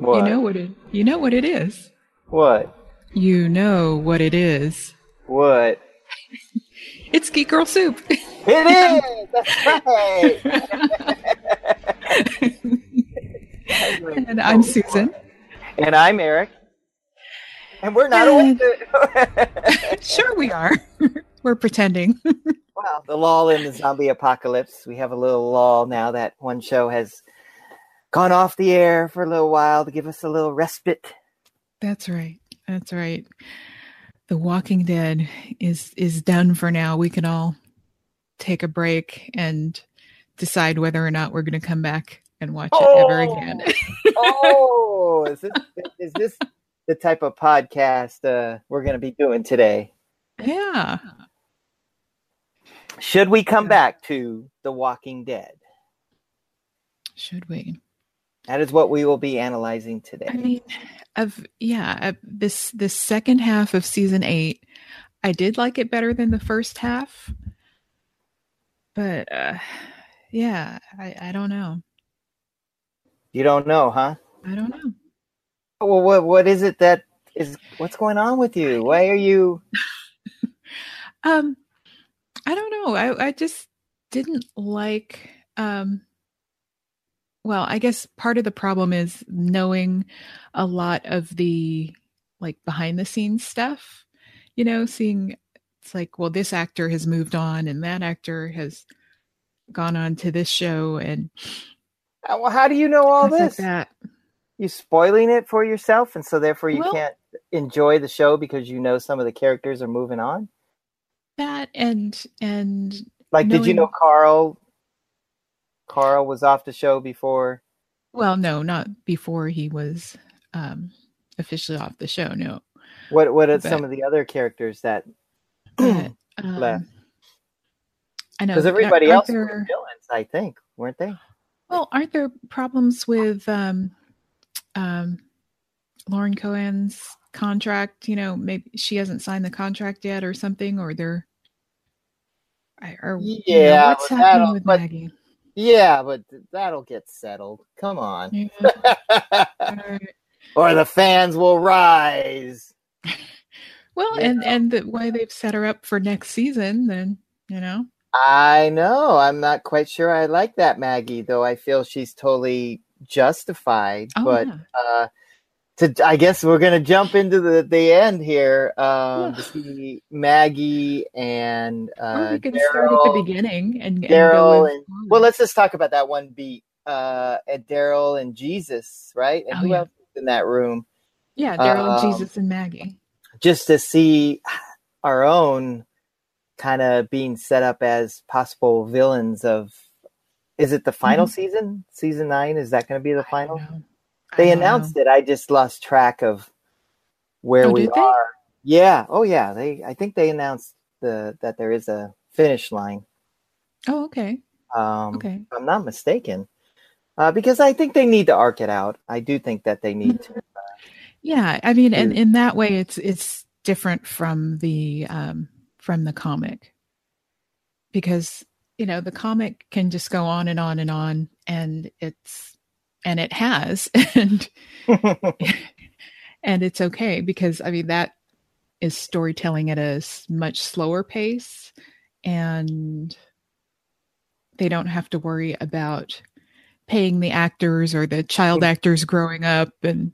What? You know what it you know what it is. What? You know what it is. What? It's Geek Girl Soup. It is. That's right. and I'm Susan. and I'm Eric. And we're not And-. Sure we are. We're pretending. Wow, the lull in the zombie apocalypse. We have a little lull now that one show has gone off the air for a little while to give us a little respite. That's right. That's right. The Walking Dead is is done for now. We can all take a break and decide whether or not we're going to come back and watch it ever Oh! again. oh, is this is this the type of podcast uh, we're going to be doing today? yeah. Should we come back to The Walking Dead? Should we? That is what we will be analyzing today. I mean, of yeah, of this this second half of season eight, I did like it better than the first half, but uh, yeah, I I don't know. you don't know, huh? I don't know. Well, what what is it that is what's going on with you? Why are you? Um, I don't know. I I just didn't like. Um, well, I guess part of the problem is knowing a lot of the like behind the scenes stuff. You know, seeing it's like, well, this actor has moved on, and that actor has gone on to this show, and Uh, Well, how do you know all things like this? that. You spoiling it for yourself, and so therefore you Well- can't enjoy the show because you know some of the characters are moving on. That and and Like, did you know Carl? Carl was off the show before. well, no, not before he was um officially off the show. No, What what are But- some of the other characters that? but, um, Left. I know Because everybody aren't else there- were villains, I think, weren't they? Well, aren't there problems with um, um, Lauren Cohan's contract? You know, maybe she hasn't signed the contract yet, or something, or they're. I- Or, you know, Yeah, what's happening with Maggie? Yeah, but that'll get settled. Come on. Yeah, or the fans will rise. Well, Yeah. and and the way they've set her up for next season, then you know, I know. I'm not quite sure I like that Maggie, though I feel she's totally justified. oh but yeah, uh to I guess we're gonna jump into the, the end here um to see Maggie and or uh we can start at the beginning and, and Daryl and- Well let's just talk about that one beat. Uh at Daryl and Jesus, right? And Oh, who yeah. else is in that room? yeah, Daryl, um, Jesus, and Maggie. Just to see our own kind of being set up as possible villains of is it the final Mhm. season? Season nine? Is that gonna be the final? They know. announced it. I just lost track of where Oh, we are. Yeah. Oh, yeah. They. I think they announced the that there is a finish line. Oh, okay, Um, okay. I'm not mistaken, uh, because I think they need to arc it out. I do think that they need to. Yeah, I mean, and in that way, it's it's different from the um, from the comic because you know the comic can just go on and on and on, and it's and it has, and and it's okay because I mean that is storytelling at a much slower pace, and they don't have to worry about paying the actors or the child actors growing up and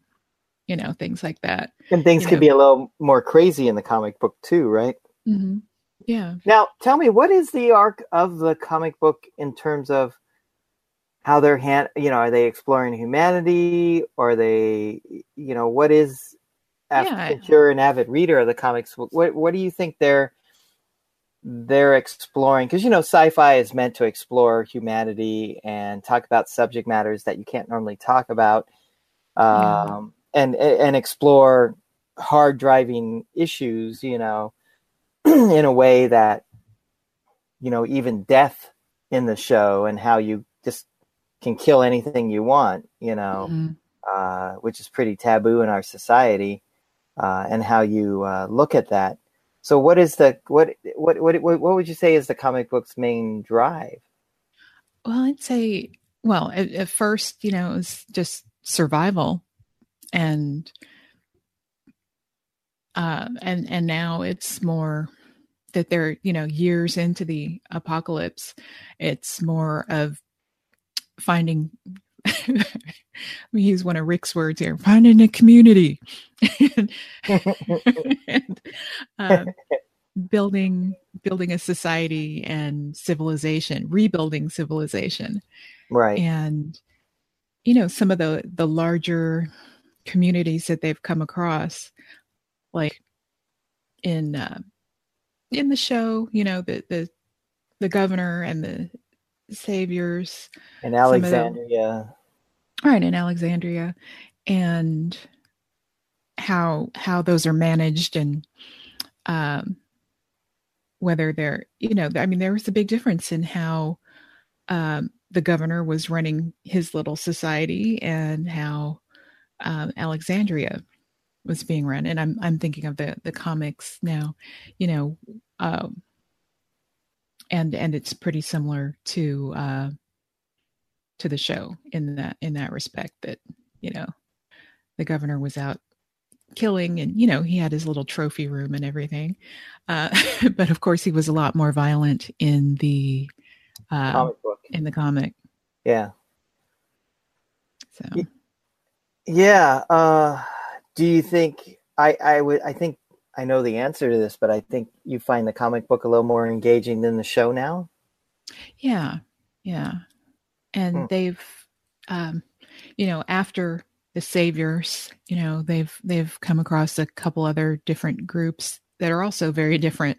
you know things like that. and things you could know. be a little more crazy in the comic book too, right? hmm Yeah. Now, tell me, what is the arc of the comic book in terms of how they're hand? You know, are they exploring humanity? Or are they, you know, what is? After, Yeah. If you're an avid reader of the comics, what what do you think they're they're exploring? Because you know, sci-fi is meant to explore humanity and talk about subject matters that you can't normally talk about, Yeah. um, and and explore hard driving issues. You know, in a way that you know even death in the show and how you can kill anything you want you know Mhm. uh, which is pretty taboo in our society uh, and how you uh, look at that so what is the what what what what what would you say is the comic book's main drive Well, I'd say, well, at, at first, you know, it was just survival, and uh, and and now it's more that they're you know years into the apocalypse. It's more of finding. we use one of Rick's words here: finding a community, and, and uh, building building a society and civilization, rebuilding civilization, right? And you know some of the the larger communities that they've come across like in uh, in the show you know the the the governor and the saviors in alexandria the, right in alexandria and how how those are managed and um whether they're you know i mean there was a big difference in how um the governor was running his little society and how um, Alexandria was being run. And I'm I'm thinking of the the comics now, you know, um, and and it's pretty similar to uh, to the show in that in that respect that you know the governor was out killing and you know he had his little trophy room and everything uh, but of course he was a lot more violent in the uh, comic book in the comic yeah so yeah. Uh, do you think I, I would? I think I know the answer to this, but I think you find the comic book a little more engaging than the show now. Yeah, yeah, and hmm. they've, um, you know, after the saviors, you know, they've they've come across a couple other different groups that are also very different,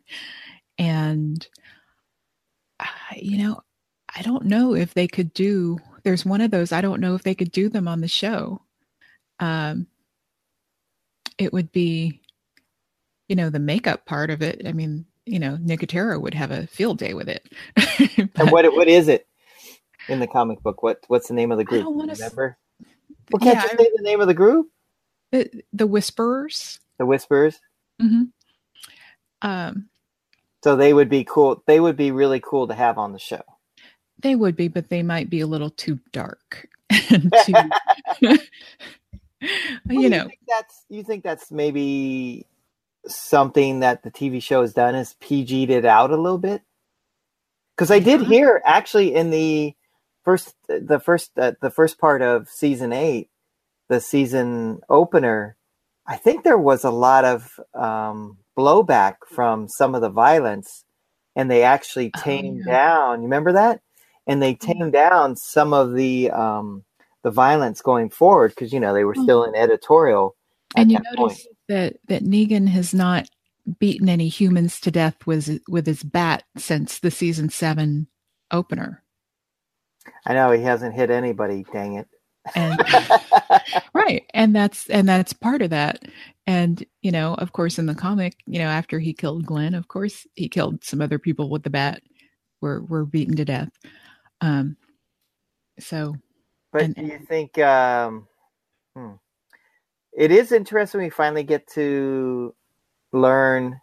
and uh, you know, I don't know if they could do. There's one of those. I don't know if they could do them on the show um, it would be, you know, the makeup part of it. I mean, you know, Nicotero would have a field day with it. but, and what what is it in the comic book? What what's the name of the group? I don't remember. Well, can't yeah, you say the name of the group? The the Whisperers. The Whisperers. Mm-hmm. Um. So they would be cool. They would be really cool to have on the show. They would be, but they might be a little too dark and too well, you know, you that's you think that's maybe something that the TV show has done is PG'd it out a little bit. Because I did hear actually in the first the first uh, the first part of season eight, the season opener, I think there was a lot of um, blowback from some of the violence, and they actually oh, tamed oh, yeah. down. You remember that? And they mm-hmm. tamed down some of the um, the violence going forward because you know they were hmm. still in editorial. And you notice point. That that Negan has not beaten any humans to death with with his bat since the season seven opener. I know he hasn't hit anybody. Dang it. And right, and that's and that's part of that. And you know, of course, in the comic, you know, after he killed Glenn, of course, he killed some other people with the bat. Were were beaten to death. Um. So but and, do you think um, hmm, it is interesting we finally get to learn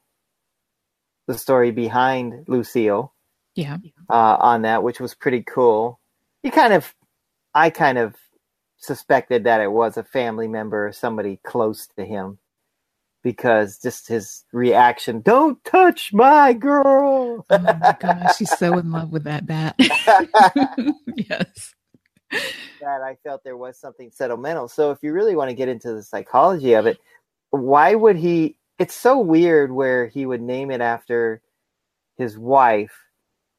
the story behind Lucille? Yeah. Uh, on that, which was pretty cool. You kind of, I kind of suspected that it was a family member or somebody close to him because just his reaction, don't touch my girl. oh my gosh, she's so in love with that bat. yes that I felt there was something sentimental. So if you really want to get into the psychology of it, why would he? It's so weird where he would name it after his wife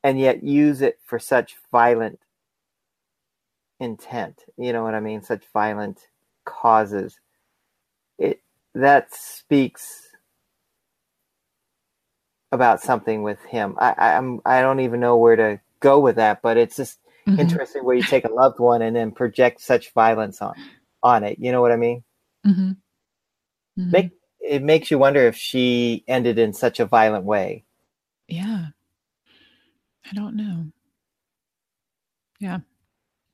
and yet use it for such violent intent. You know what I mean? Such violent causes. It that speaks about something with him. I, I'm I don't even know where to go with that, but it's just mm-hmm. interesting where you take a loved one and then project such violence on on it. You know what I mean? Mm-hmm. Mm-hmm. Make it makes you wonder if she ended in such a violent way. Yeah, I don't know. Yeah,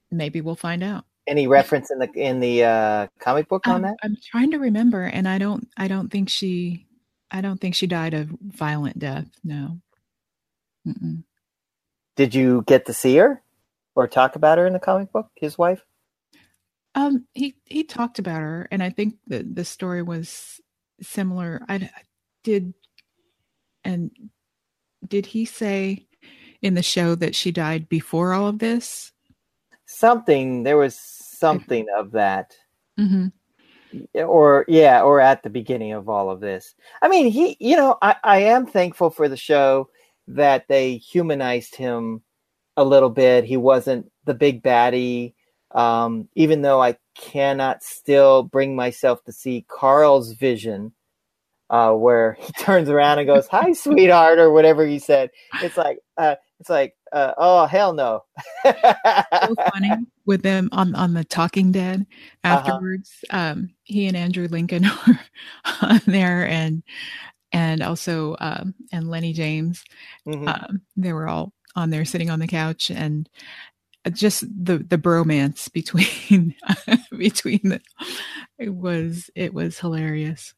maybe we'll find out. Any reference in the in the uh, comic book on that? I'm trying to remember, and I don't. I don't think she. I don't think she died a violent death. No. Mm-mm. Did you get to see her? Or talk about her in the comic book, his wife? Um, he he talked about her, and I think the the story was similar. I did, and did he say in the show that she died before all of this? Something there was something of that. Mm-hmm. Or yeah, or at the beginning of all of this. I mean, he, you know, I, I am thankful for the show that they humanized him a little bit. He wasn't the big baddie. Um, even though I cannot still bring myself to see Carl's vision, uh, where he turns around and goes, "Hi, sweetheart," or whatever he said. It's like, uh, it's like, uh, oh hell no. so funny with them on on the Talking Dead uh-huh. afterwards. Uh-huh. Um, he and Andrew Lincoln were on there, and and also um, and Lennie James. Mm-hmm. Um, they were all on there sitting on the couch, and uh, just the the bromance between between the it was it was hilarious.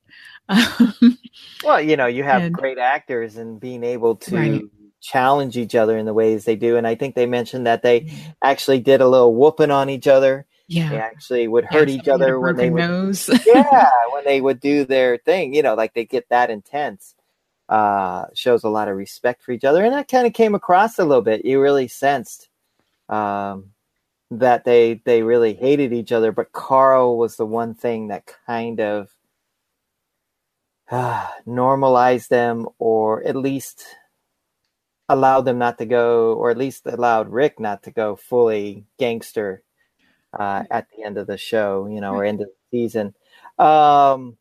well, you know, you have and, great actors and being able to. Right challenge each other in the ways they do. And I think they mentioned that they actually did a little whooping on each other. Yeah. They actually would hurt yeah, each other when they would, nose. yeah, when they would do their thing, you know, like they get that intense. Uh, shows a lot of respect for each other. And that kind of came across a little bit. You really sensed um, that they they really hated each other, but Carl was the one thing that kind of uh, normalized them or at least allowed them not to go, or at least allowed Rick not to go fully gangster uh, at the end of the show, you know, or end of the season. Um,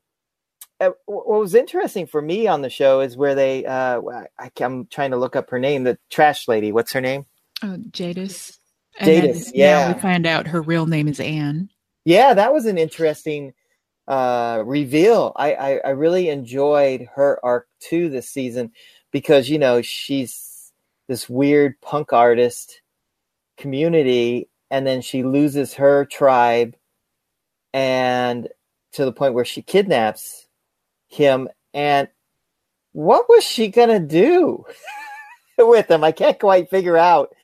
what was interesting for me on the show is where they, uh, I, am trying to look up her name, the trash lady. What's her name? Oh, Jadis. Jadis, then, yeah. yeah. We find out her real name is Anne. Yeah, that was an interesting uh, reveal. I, I, I really enjoyed her arc too this season because you know she's this weird punk artist community and then she loses her tribe and to the point where she kidnaps him and what was she gonna do with him? I can't quite figure out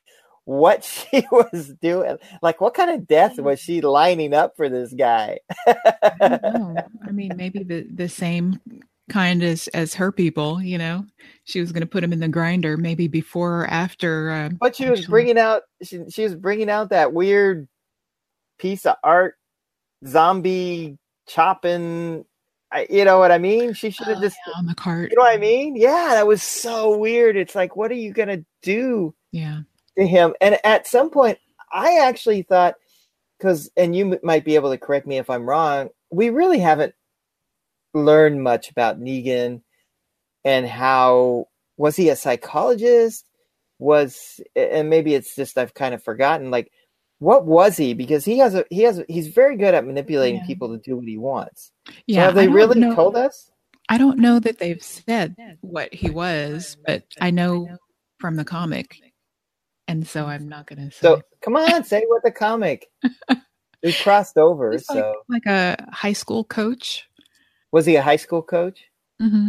what she was doing. Like what kind of death was she lining up for this guy? I, I mean maybe the the same kind as as her people you know? She was going to put him in the grinder maybe before or after uh, but she was bringing out she, she was bringing out that weird piece of art zombie chopping I, you know what i mean? She should have oh, just yeah, on the cart. You know what i mean? Yeah that was so weird. It's like what are you going to do yeah. to him? And at some point i actually thought because and you might be able to correct me if i'm wrong we really haven't learned much about Negan and how was he a psychologist? Was and maybe it's just I've kind of forgotten like what was he? Because he has a he has a, he's very good at manipulating yeah. people to do what he wants. Yeah, so have they really know, told us? I don't know that they've said what he was, but I know from the comic, and so I'm not going to say. So come on, say what the comic. we crossed over, He's so like, like a high school coach. Was he a high school coach? Mm-hmm.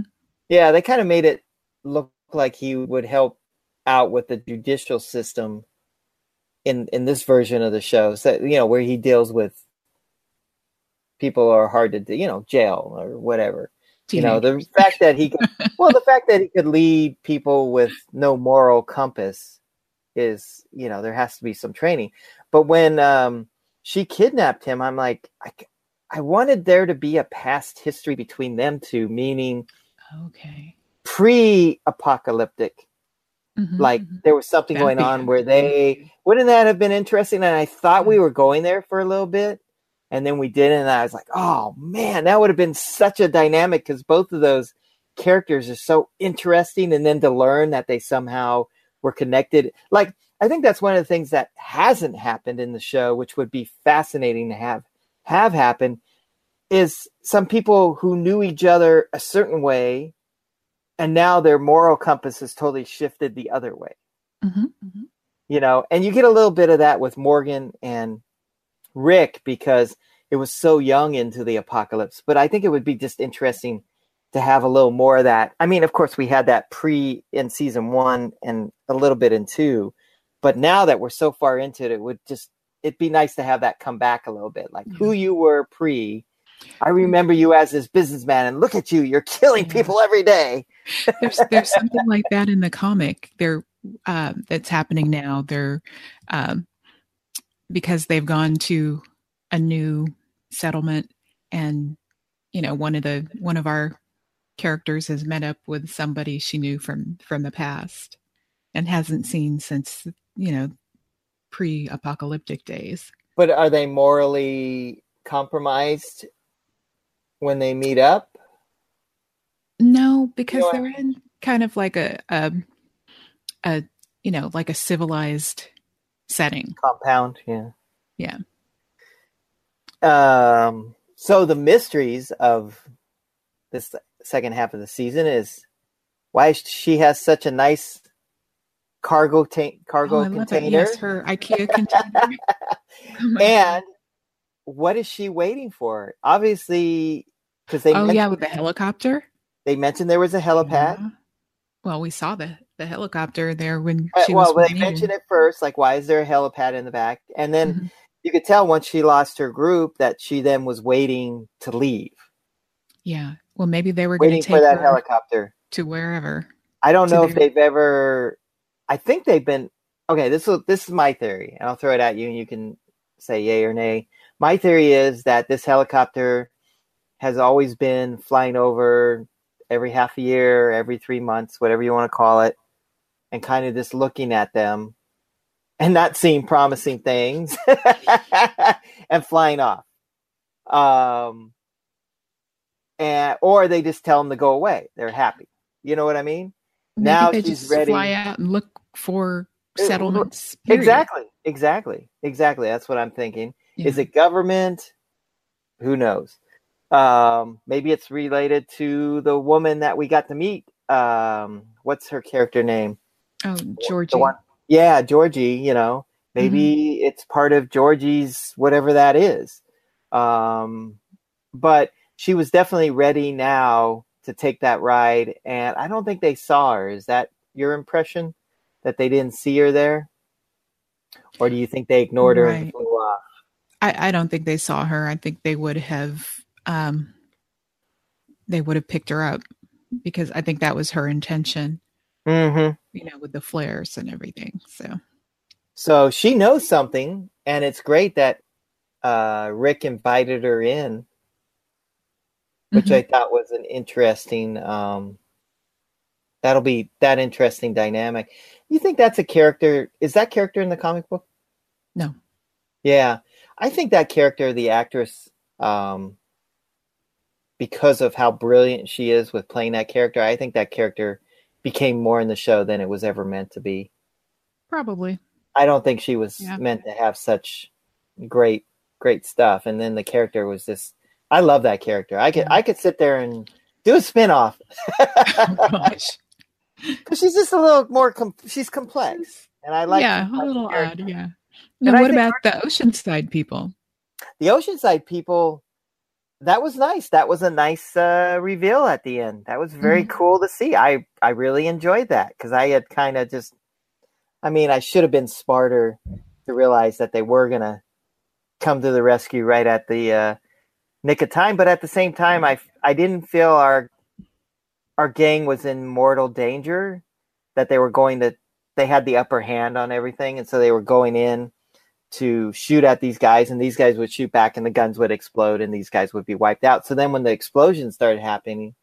Yeah, they kind of made it look like he would help out with the judicial system in in this version of the show. So you know where he deals with people are hard to you know jail or whatever. You know the fact that he could, well the fact that he could lead people with no moral compass is you know there has to be some training. But when um, she kidnapped him, I'm like I, I wanted there to be a past history between them two, meaning okay, pre-apocalyptic. Mm-hmm, like mm-hmm. there was something going on where they wouldn't that have been interesting? And I thought we were going there for a little bit, and then we didn't. And I was like, oh man, that would have been such a dynamic because both of those characters are so interesting. And then to learn that they somehow were connected, like I think that's one of the things that hasn't happened in the show, which would be fascinating to have have happened is some people who knew each other a certain way and now their moral compass has totally shifted the other way mm-hmm, mm-hmm. you know and you get a little bit of that with morgan and rick because it was so young into the apocalypse but i think it would be just interesting to have a little more of that i mean of course we had that pre in season one and a little bit in two but now that we're so far into it it would just it'd be nice to have that come back a little bit, like who you were pre. I remember you as this businessman, and look at you, you're killing people every day. there's there's something like that in the comic. There, uh, that's happening now. They're um, because they've gone to a new settlement, and you know one of the one of our characters has met up with somebody she knew from from the past and hasn't seen since you know pre-apocalyptic days. But are they morally compromised when they meet up? No, because you know, they're in kind of like a, a a you know like a civilized setting compound. Yeah, yeah. Um. So the mysteries of this second half of the season is why she has such a nice cargo tank cargo oh, container. Yes, her IKEA container. oh and what is she waiting for? Obviously, because they oh yeah, with the helicopter. They mentioned there was a helipad. Yeah. Well, we saw the the helicopter there when uh, she well, was. Well, they mentioned it first, like why is there a helipad in the back, and then mm-hmm. you could tell once she lost her group that she then was waiting to leave. Yeah, well, maybe they were waiting for that helicopter to wherever. I don't know if they've ever I think they've been okay. This is this is my theory, and I'll throw it at you, and you can say yay or nay. My theory is that this helicopter has always been flying over every half a year, every three months, whatever you want to call it, and kind of just looking at them and not seeing promising things and flying off. Um, and or they just tell them to go away. They're happy. You know what I mean? Maybe now they she's just ready. Fly out and look for settlements. Period. Exactly, exactly, exactly. That's what I'm thinking. Yeah. Is it government? Who knows? Um, maybe it's related to the woman that we got to meet. Um, what's her character name? Oh, Georgie. Yeah, Georgie. You know, maybe mm-hmm. it's part of Georgie's whatever that is. Um, but she was definitely ready now to take that ride, and I don't think they saw her. Is that your impression? that they didn't see her there? Or do you think they ignored her right. And flew off? I, I don't think they saw her. I think they would have um, they would have picked her up because I think that was her intention. Mm-hmm. You know, with the flares and everything. So, so she knows something, and it's great that uh, Rick invited her in, which mm-hmm. I thought was an interesting. Um, that'll be that interesting dynamic. You think that's a character? Is that character in the comic book? No. Yeah, I think that character, the actress, um, because of how brilliant she is with playing that character, I think that character became more in the show than it was ever meant to be. Probably. I don't think she was yeah. meant to have such great, great stuff. And then the character was just. I love that character. I could, yeah. I could sit there and do a spinoff. oh, because she's just a little more. Com- she's complex, and I like. Yeah, a little odd. Yeah. Now, what about the Oceanside people? The Oceanside people. That was nice. That was a nice uh, reveal at the end. That was very mm-hmm. cool to see. I I really enjoyed that because I had kind of just. I mean, I should have been smarter to realize that they were gonna come to the rescue right at the uh, nick of time. But at the same time, I I didn't feel our our gang was in mortal danger, that they were going to they had the upper hand on everything, and so they were going in to shoot at these guys, and these guys would shoot back, and the guns would explode, and these guys would be wiped out. So then, when the explosion started happening,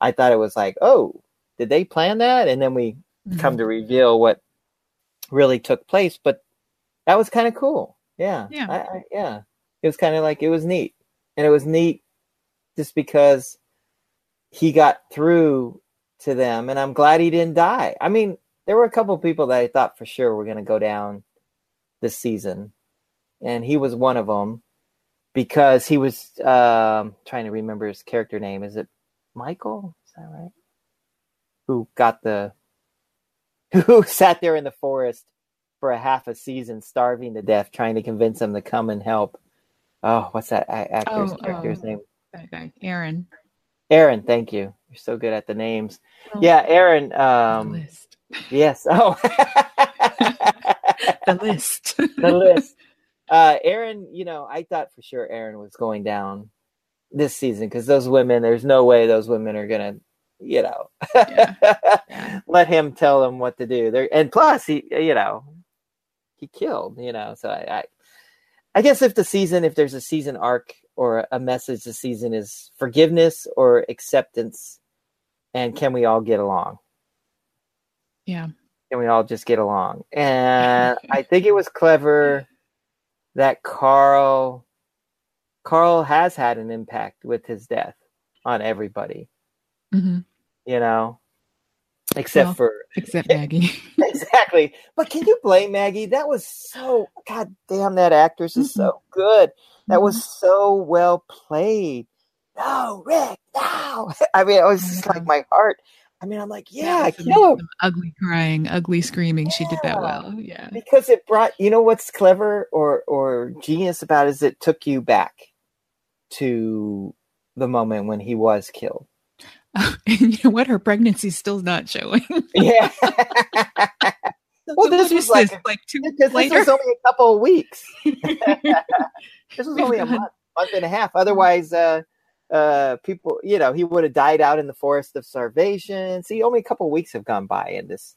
I thought it was like, oh, did they plan that? And then we mm-hmm. come to reveal what really took place. But that was kind of cool. Yeah, yeah, I, I, yeah. It was kind of like it was neat, and it was neat just because he got through to them, and I'm glad he didn't die. I mean, there were a couple people that I thought for sure were going to go down this season, and he was one of them because he was um, trying to remember his character name. Is it Michael? Is that right? Who got the who sat there in the forest for a half a season, starving to death, trying to convince him to come and help. Oh, what's that actor's oh, character's oh, name? Guy, Aaron. Aaron, thank you. You're so good at the names. Oh, yeah, Aaron. Um, list. Yes. Oh, the list. the list. uh, Aaron, you know, I thought for sure Aaron was going down this season because those women, there's no way those women are gonna, you know, yeah. let him tell them what to do. There and plus he, you know, he killed, you know. So I, I, I guess if the season, if there's a season arc or a message the season is forgiveness or acceptance, and can we all get along? Yeah. Can we all just get along? And I think it was clever that Carl Carl has had an impact with his death on everybody. Mm-hmm. You know, except well, for except Maggie. exactly. But can you blame Maggie? That was so god damn that actress is mm-hmm. so good. That mm-hmm. was so well played. No, Rick, no. I mean, it was just like my heart. I mean, I'm like, yeah, yeah kill him. Ugly crying, ugly screaming. She did that well. Yeah. Because it brought, you know, what's clever or or genius about it is it took you back to the moment when he was killed. And you know what? Her pregnancy's still not showing. yeah. well, this was like, this? like two because later? this was only a couple of weeks. this was only a month, month and a half. Otherwise, uh, uh, people, you know, he would have died out in the forest of starvation. See, only a couple weeks have gone by in this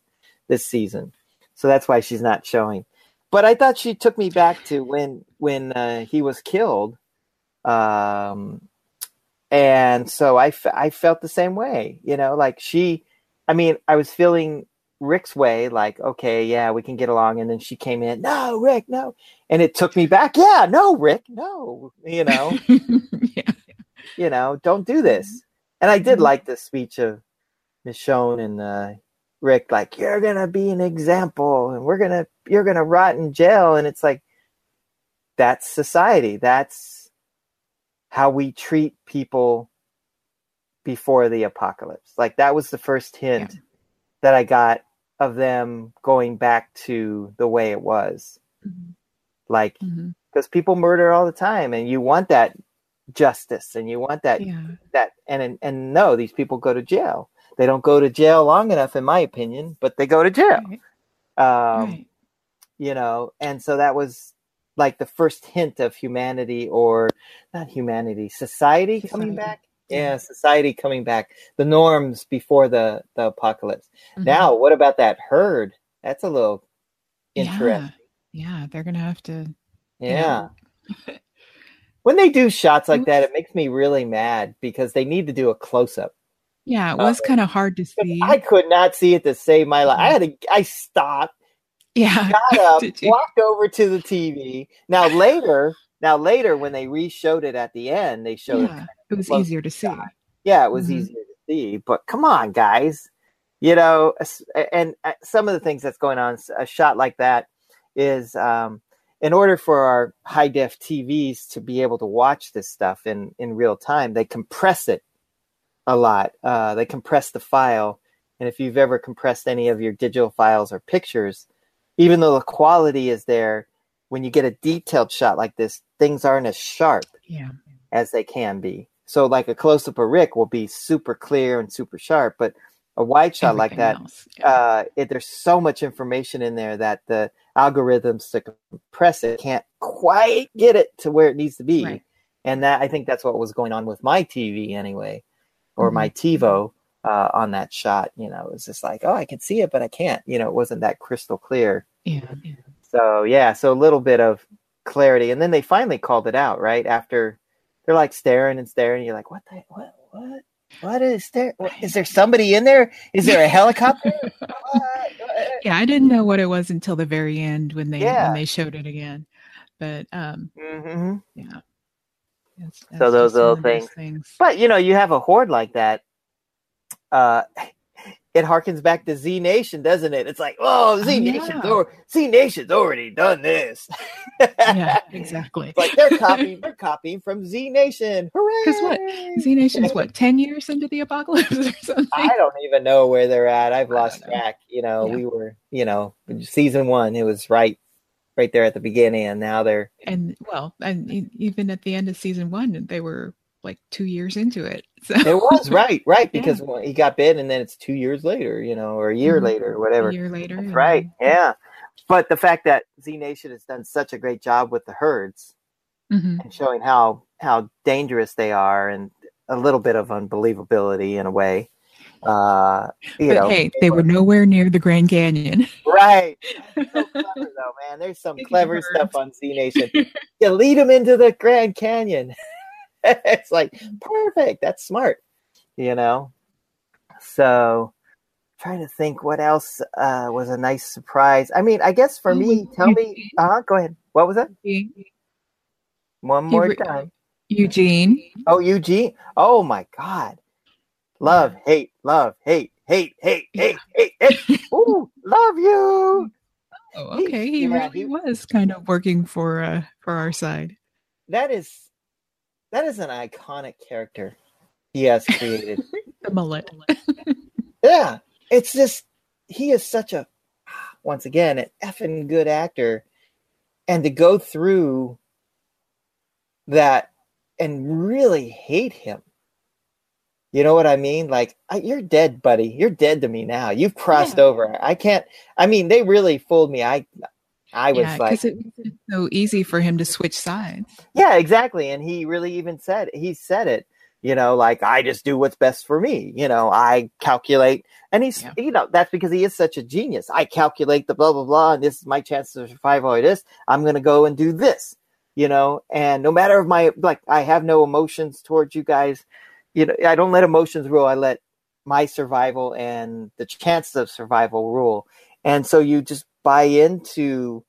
this season, so that's why she's not showing. But I thought she took me back to when when uh, he was killed, um, and so I, f- I felt the same way. You know, like she, I mean, I was feeling Rick's way, like, okay, yeah, we can get along. And then she came in, no, Rick, no. And it took me back. Yeah, no, Rick, no, you know. yeah you know, don't do this. Mm-hmm. And I did mm-hmm. like the speech of Michonne and uh, Rick, like, you're gonna be an example and we're gonna you're gonna rot in jail. And it's like that's society. That's how we treat people before the apocalypse. Like that was the first hint yeah. that I got of them going back to the way it was. Mm-hmm. Like because mm-hmm. people murder all the time and you want that justice and you want that yeah. that and, and and no these people go to jail they don't go to jail long enough in my opinion but they go to jail right. Um, right. you know and so that was like the first hint of humanity or not humanity society, society. coming back yeah society coming back the norms before the the apocalypse mm-hmm. now what about that herd that's a little interesting yeah, yeah they're gonna have to yeah when they do shots like that, it makes me really mad because they need to do a close up. Yeah, it was uh, kind of hard to see. I could not see it to save my life. I had to. I stopped. Yeah, got up, walked over to the TV. Now later, now later, when they re-showed it at the end, they showed yeah, it. it was easier to see. Shot. Yeah, it was mm-hmm. easier to see. But come on, guys, you know, and uh, some of the things that's going on, a shot like that is um, in order for our high def TVs to be able to watch this stuff in, in real time, they compress it a lot. Uh, they compress the file. And if you've ever compressed any of your digital files or pictures, even though the quality is there, when you get a detailed shot like this, things aren't as sharp yeah. as they can be. So, like a close up of Rick will be super clear and super sharp, but a wide shot Everything like that, yeah. uh, it, there's so much information in there that the algorithms to compress it can't quite get it to where it needs to be. Right. And that I think that's what was going on with my TV anyway, or mm-hmm. my TiVo uh, on that shot. You know, it was just like, oh, I can see it, but I can't. You know, it wasn't that crystal clear. Yeah. So yeah, so a little bit of clarity, and then they finally called it out right after. They're like staring and staring. And you're like, what the what what what is there? Is there somebody in there? Is there a helicopter? yeah, I didn't know what it was until the very end when they yeah. when they showed it again. But um, mm-hmm. yeah. That's, that's so those little things. things. But you know, you have a horde like that. Uh, it harkens back to Z Nation, doesn't it? It's like, oh, Z oh, Nation's oh, yeah. Z Nation's already done this. yeah, exactly. like they're copying, they're copying from Z Nation. Hooray! Because what Z Nation's what ten years into the apocalypse or something? I don't even know where they're at. I've lost track. You know, yeah. we were, you know, season one. It was right, right there at the beginning, and now they're and well, and even at the end of season one, they were like two years into it. So. It was right, right, because yeah. he got bit, and then it's two years later, you know, or a year mm-hmm. later, or whatever. A year later, yeah. right? Yeah. but the fact that Z Nation has done such a great job with the herds Mhm. and showing how how dangerous they are and a little bit of unbelievability in a way. Uh, you But know, hey, they were nowhere near the Grand Canyon. right? So clever though, man. There's some clever stuff on Z Nation. you lead them into the Grand Canyon. it's like perfect. That's smart, you know. So, trying to think what else uh, was a nice surprise. I mean, I guess for me, tell me. Uh huh. Go ahead. What was that? One more time. Eugene. Oh, Eugene. Oh my God. Love, hate, love, hate, hate, hate, hate, hate, hate. Ooh, love you. Oh, He- okay. He yeah, really he- was kind of working for uh for our side. That is that is an iconic character he has created. The mullet. yeah. It's just he is such a once again an effing good actor. And to go through that and really hate him. You know what I mean? Like, I, you're dead, buddy. You're dead to me now. You've crossed Yeah. over. I can't. I mean, they really fooled me. I, I was yeah, like, because it so easy for him to switch sides. yeah, exactly. And he really even said he said it. You know, like I just do what's best for me. You know, I calculate, and he's Yeah. you know that's because he is such a genius. I calculate the blah blah blah, and this is my chances of survival. Or this, I'm gonna go and do this. You know, and no matter of my like, I have no emotions towards you guys. You know, I don't let emotions rule. I let my survival and the chances of survival rule. And so you just buy into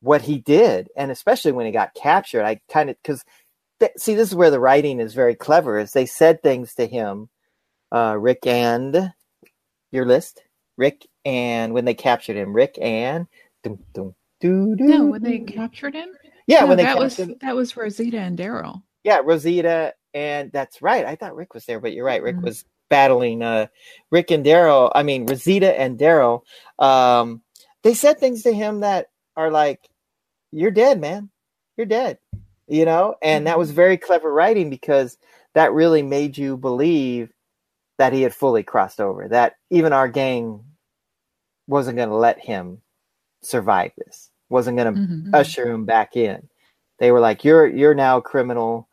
what he did, and especially when he got captured, I kind of because th- see this is where the writing is very clever. Is they said things to him, uh, Rick and your list, Rick and when they captured him, Rick and dum, dum, doo, doo, No, when they captured him. yeah, No, when they that was captured that was Rosita and Daryl. yeah, Rosita, and that's right. I thought Rick was there, but you're right. Rick Mhm. was battling uh, Rick and Daryl. I mean, Rosita and Daryl. Um, they said things to him that are like, "You're dead, man. You're dead." You know, and that was very clever writing because that really made you believe that he had fully crossed over. That even our gang wasn't going to let him survive this. Wasn't going to Mhm. usher him back in. They were like, "You're you're now a criminal.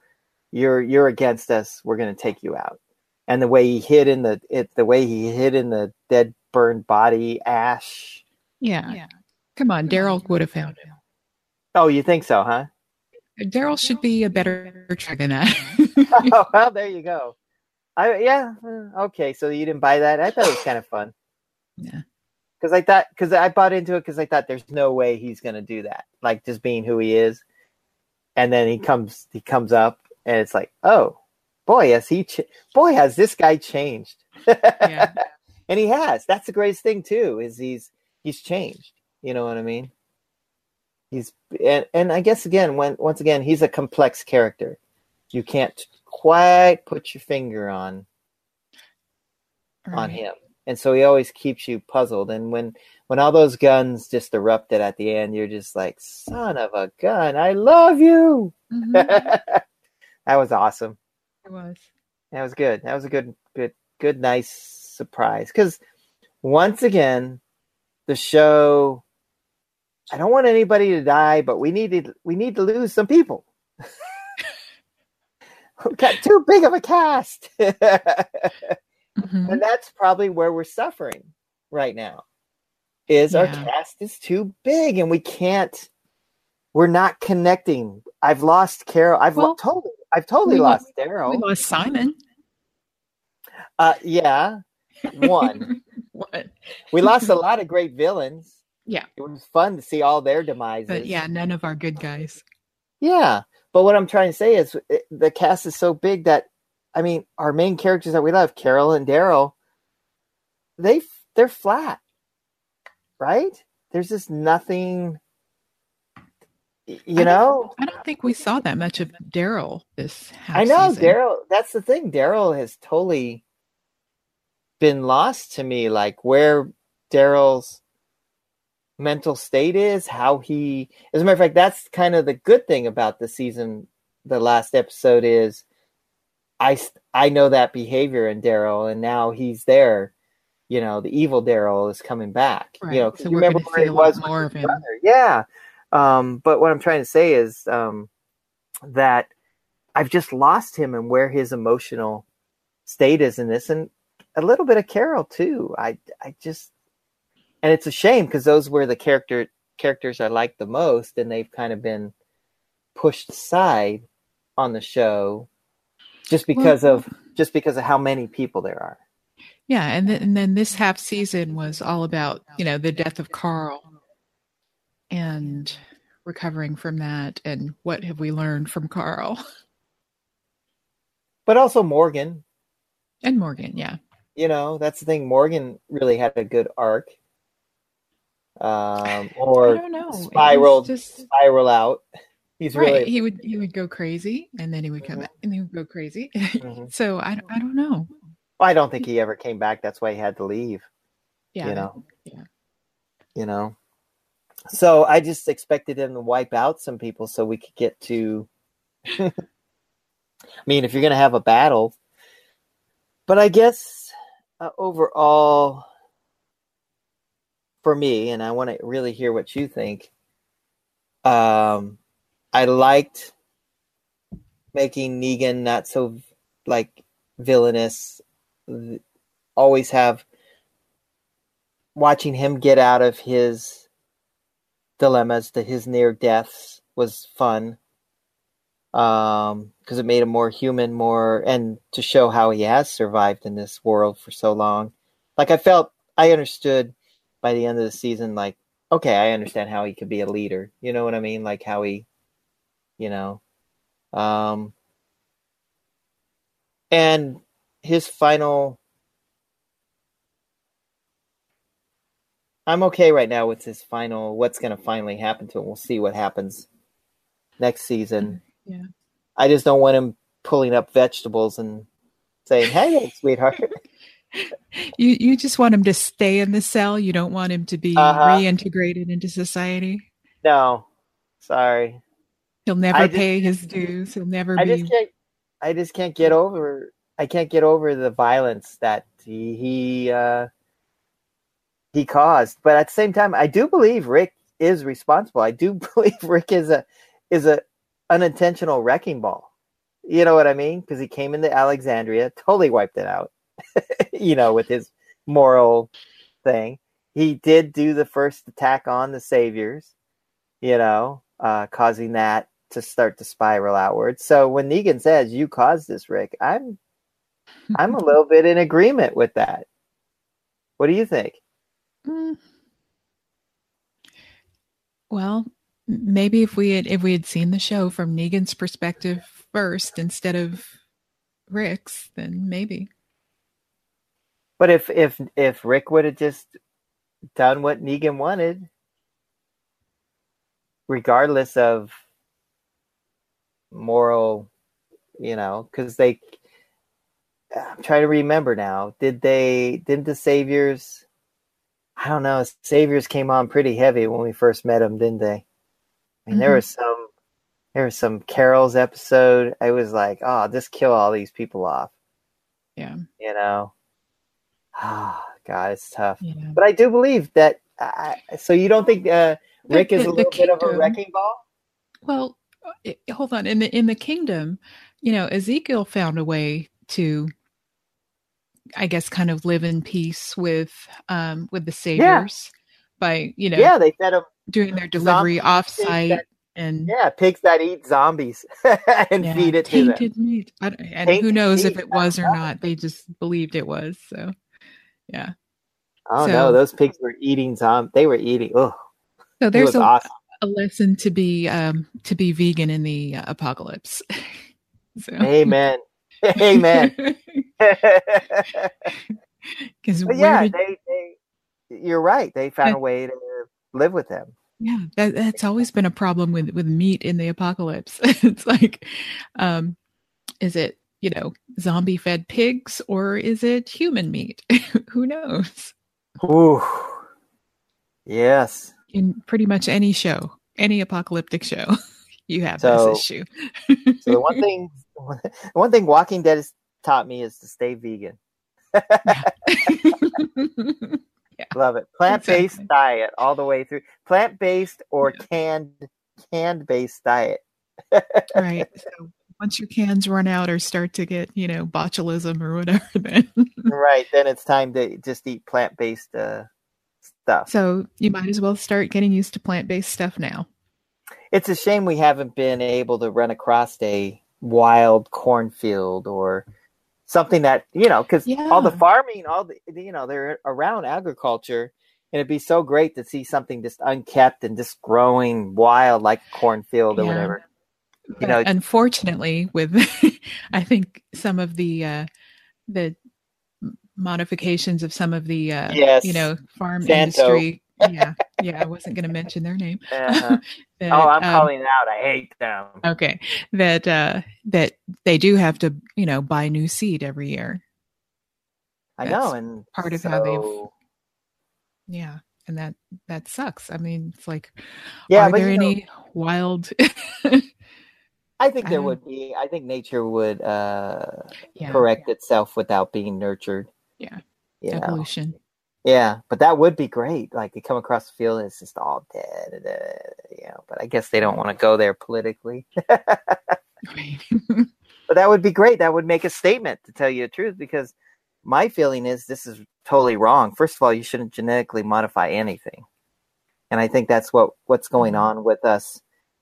You're you're against us. We're going to take you out." And the way he hid in the it, the way he hid in the dead burned body ash. Yeah. Come on, Daryl would have found him. Oh, you think so, huh? Daryl should be a better track than that. oh, well, there you go. I yeah, uh, okay. So you didn't buy that? I thought it was kind of fun. Yeah. Because I thought, because I bought into it, because I thought there's no way he's going to do that, like just being who he is. And then he comes, he comes up, and it's like, oh, boy, has he, ch- boy, has this guy changed. Yeah. and he has. That's the greatest thing too, is he's he's changed. You know what I mean? He's and and I guess again, when once again, he's a complex character. You can't quite put your finger on on him and so he always keeps you puzzled and when when all those guns just erupted at the end you're just like son of a gun i love you Mhm. that was awesome It was. that was good that was a good good good nice surprise because once again the show. I don't want anybody to die but we needed we need to lose some people. We got too big of a cast. Mhm. and that's probably where we're suffering right now is our cast is too big and we can't we're not connecting. I've lost carol i've lo- totally i've totally we lo- lost We daryl. lost Simon. uh yeah one what? we lost a lot of great villains Yeah. it was fun to see all their demises But yeah, none of our good guys. yeah but what i'm trying to say is it, the cast is so big that i mean our main characters that we love carol and daryl they they're flat right there's just nothing you I know don't, I don't think we saw that much of Daryl this half i know daryl that's the thing daryl has totally been lost to me like where daryl's mental state is how he as a matter of fact that's kind of the good thing about the season the last episode is I I know that behavior in daryl and now he's there you know, the evil Daryl is coming back. Right. You know, so you remember where he was more of him. brother. Yeah. Um, but what I'm trying to say is um, that I've just lost him and where his emotional state is in this, and a little bit of Carol too. I I just and it's a shame because those were the character characters I liked the most, and they've kind of been pushed aside on the show just because Well- of just because of how many people there are. Yeah, and then, and then this half season was all about you know the death of Carl and recovering from that, and what have we learned from Carl But also Morgan, and Morgan? Yeah, you know, that's the thing. Morgan really had a good arc. Um, or. It just spiral out. He's right. really He would he would go crazy, and then he would come Mhm. back, and he would go crazy. Mhm. so I I don't know. I don't think he ever came back. That's why he had to leave. Yeah, You know. yeah. You know. So I just expected him to wipe out some people so we could get to. I mean, if you're gonna have a battle, but I guess uh, overall, for me, and I want to really hear what you think. Um, I liked making Negan not so like villainous. Always have watching him get out of his dilemmas to his near deaths was fun. Um, because it made him more human, more and to show how he has survived in this world for so long. Like I felt I understood by the end of the season, like, okay, I understand how he could be a leader. You know what I mean? Like how he you know. Um and his final I'm okay right now with his final what's gonna finally happen to him. We'll see what happens next season. Yeah. I just don't want him pulling up vegetables and saying, Hey sweetheart. You you just want him to stay in the cell. You don't want him to be Uh-huh. reintegrated into society. no. Sorry. He'll never just- pay his dues. He'll never I be. just can't I just can't get over I can't get over the violence that he he uh he caused. But at the same time I do believe Rick is responsible. I do believe Rick is a is a unintentional wrecking ball. You know what I mean? Because he came into Alexandria, totally wiped it out. you know, with his moral thing. He did do the first attack on the saviors, you know, uh, causing that to start to spiral outward. So when Negan says you caused this, Rick, I'm I'm a little bit in agreement with that. What do you think? Mm. Well, maybe if we had if we had seen the show from Negan's perspective first instead of Rick's, then maybe. But if if if Rick would have just done what Negan wanted, regardless of moral, you know, because they, I'm trying to remember now. Did they? Didn't the saviors? I don't know. Saviors came on pretty heavy when we first met them, didn't they? I mean, there Mhm. was some, there was some Carol's episode. I was like, oh, just kill all these people off, Yeah. you know. Ah, God, it's tough. Yeah. But I do believe that. I so you don't think uh, The- Rick is a the little bit of a wrecking ball? Well, uh, it- hold on. In the in the kingdom, you know, Ezekiel found a way to, I guess, kind of live in peace with um with the saviors by you know Yeah, they fed him. Doing their delivery Zombie offsite that- and Yeah, pigs that eat zombies and yeah, feed it to them. meat. And who Tainted knows if it was or not? They just believed it was. So, yeah. Oh So- no, those pigs were eating zom. They were eating. Oh, So there's a, awesome. a lesson to be um to be vegan in the uh, apocalypse. so. Amen. Amen. Because yeah, they, they. You're right. They found a way to live with them. Yeah, that, that's always been a problem with with meat in the apocalypse. it's like, um, is it you know zombie fed pigs or is it human meat? Who knows? Ooh. Yes. In pretty much any show, any apocalyptic show, you have So- this issue. So the one thing, the one thing Walking Dead has taught me is to stay vegan. Yeah. Love it. Plant based Exactly. diet all the way through. Plant based or canned canned based diet. right. So once your cans run out or start to get, you know, botulism or whatever, then right. Then it's time to just eat plant based uh, stuff. so you might as well start getting used to plant based stuff now. it's a shame we haven't been able to run across a wild cornfield or something that you know because all the farming all the you know they're around agriculture and it'd be so great to see something just unkept and just growing wild like a cornfield or Yeah. whatever you But know unfortunately, with I think some of the uh, the modifications of some of the uh, Yes. you know farm Santo. industry. Yeah, yeah. I wasn't going to mention their name. uh-huh. that, oh i'm um, calling it out i hate them Okay, that uh, that they do have to you know buy new seed every year. i know and part of how they've- Yeah, and that that sucks. I mean, it's like, yeah are there you know, any wild? i think there I- would be i think nature would uh yeah, correct itself without being nurtured Yeah. you know? Yeah, but that would be great. Like you come across the field and it's just all dead, uh, you know. But I guess they don't want to go there politically. But that would be great. That would make a statement to tell you the truth. Because my feeling is this is totally wrong. First of all, you shouldn't genetically modify anything, and I think that's what what's going Mhm. on with us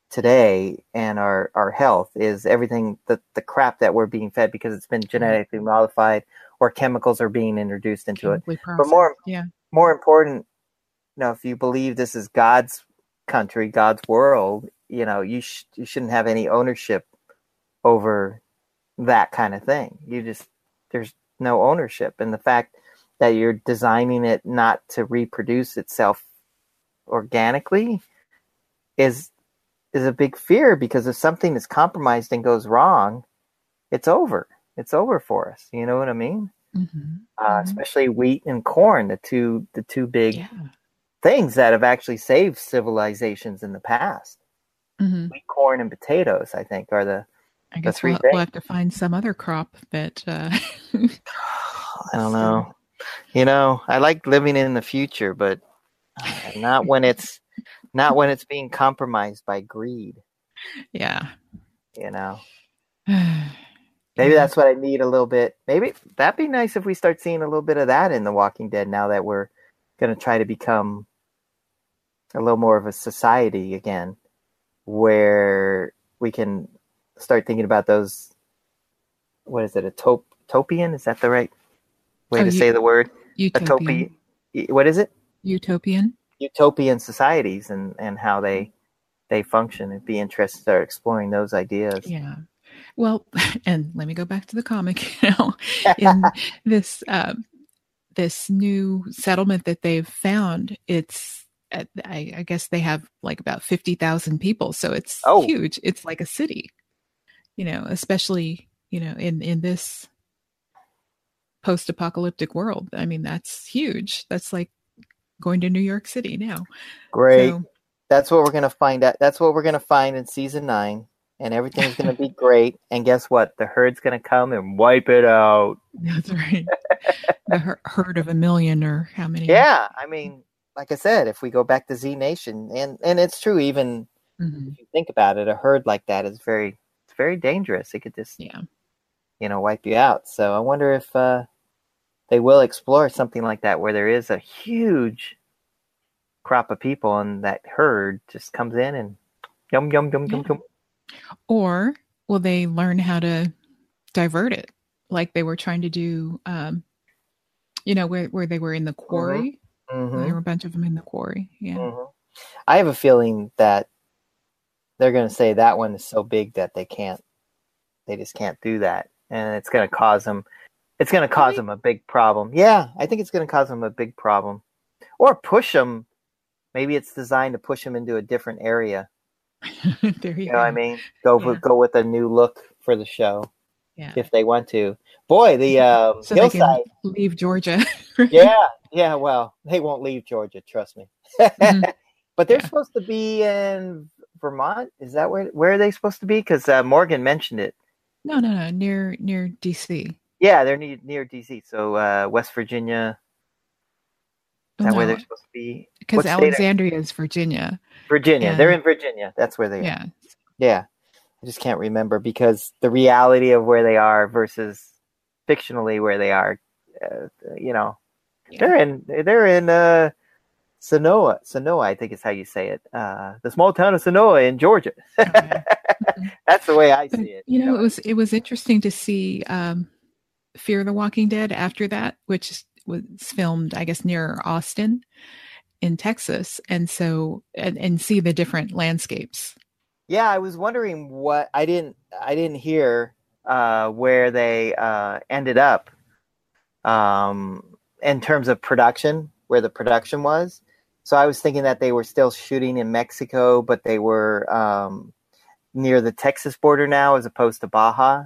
today and our our health is everything the the crap that we're being fed because it's been genetically modified or chemicals are being introduced into it. Chemically But more yeah, more important, you know, if you believe this is God's country, God's world, you know, you sh- you shouldn't have any ownership over that kind of thing. You just there's no ownership, and the fact that you're designing it not to reproduce itself organically is is a big fear because if something is compromised and goes wrong, it's over. It's over for us. You know what I mean? Mhm. Uh, Mhm. Especially wheat and corn, the two the two big yeah. things that have actually saved civilizations in the past. Mhm. Wheat, corn, and potatoes, I think, are the. I guess three we'll, we'll have to find some other crop that. Uh, I don't know. You know, I like living in the future, but uh, not when it's not when it's being compromised by greed. yeah. You know, Maybe maybe that's what I need a little bit. Maybe that'd be nice if we start seeing a little bit of that in The Walking Dead. Now that we're going to try to become a little more of a society again, where we can start thinking about those. What is it? A top topian? Is that the right way Oh, to you- say the word? Utopian. topi. What is it? Utopian. Utopian societies and and how they mm-hmm. they function. It'd be interesting to start exploring those ideas. Yeah. Well, and let me go back to the comic now. In this um, this new settlement that they've found, it's uh, I, I guess they have like about fifty thousand people, so it's Oh. huge. It's like a city, you know, especially you know in in this post-apocalyptic world. I mean, that's huge. That's like going to New York City now. Great. So, That's what we're gonna find out. That's what we're gonna find in season nine, and everything's gonna be great. And guess what? The herd's gonna come and wipe it out. that's right. the her- herd of a million or how many? Yeah, I mean, like I said, if we go back to Z Nation, and and it's true, even Mhm. if you think about it, a herd like that is very it's very dangerous. It could just Yeah. you know wipe you out. So I wonder if uh, they will explore something like that where there is a huge crop of people and that herd just comes in and yum yum yum yum Yeah. yum. Or will they learn how to divert it like they were trying to do, um, you know, where, where they were in the quarry? Mhm. There were a bunch of them in the quarry. Yeah. Mhm. I have a feeling that they're going to say that one is so big that they can't, they just can't do that, and it's going to cause them, it's going to cause Really? them a big problem. Yeah, I think it's going to cause them a big problem, or push them. Maybe it's designed to push them into a different area. there you, You know go. what I mean? Go Yeah. go with a new look for the show Yeah. if they want to. Boy, the um, So hillside. leave Georgia. yeah, yeah. Well, they won't leave Georgia. Trust me. Mhm. but they're Yeah. supposed to be in Vermont. Is that where where are they supposed to be? Because uh, Morgan mentioned it. No, no, no. Near near DC. Yeah, they're near, near DC. So uh, West Virginia. That No, where they're supposed to be? because what state are- Alexandria is Virginia. Virginia. Yeah. They're in Virginia. That's where they are. Yeah. Yeah. I just can't remember because the reality of where they are versus fictionally where they are, uh, you know, Yeah. they're in they're in uh. Senoia, I think is how you say it. Uh, the small town of Senoia in Georgia. Okay. That's the way I But, see it. you know, it was it was interesting to see um, Fear the Walking Dead after that, which was filmed, I guess, near Austin in Texas, and so and, and see the different landscapes. Yeah, I was wondering what I didn't I didn't hear uh, where they uh, ended up um, in terms of production, where the production was. So I was thinking that they were still shooting in Mexico, but they were um, near the Texas border now, as opposed to Baja.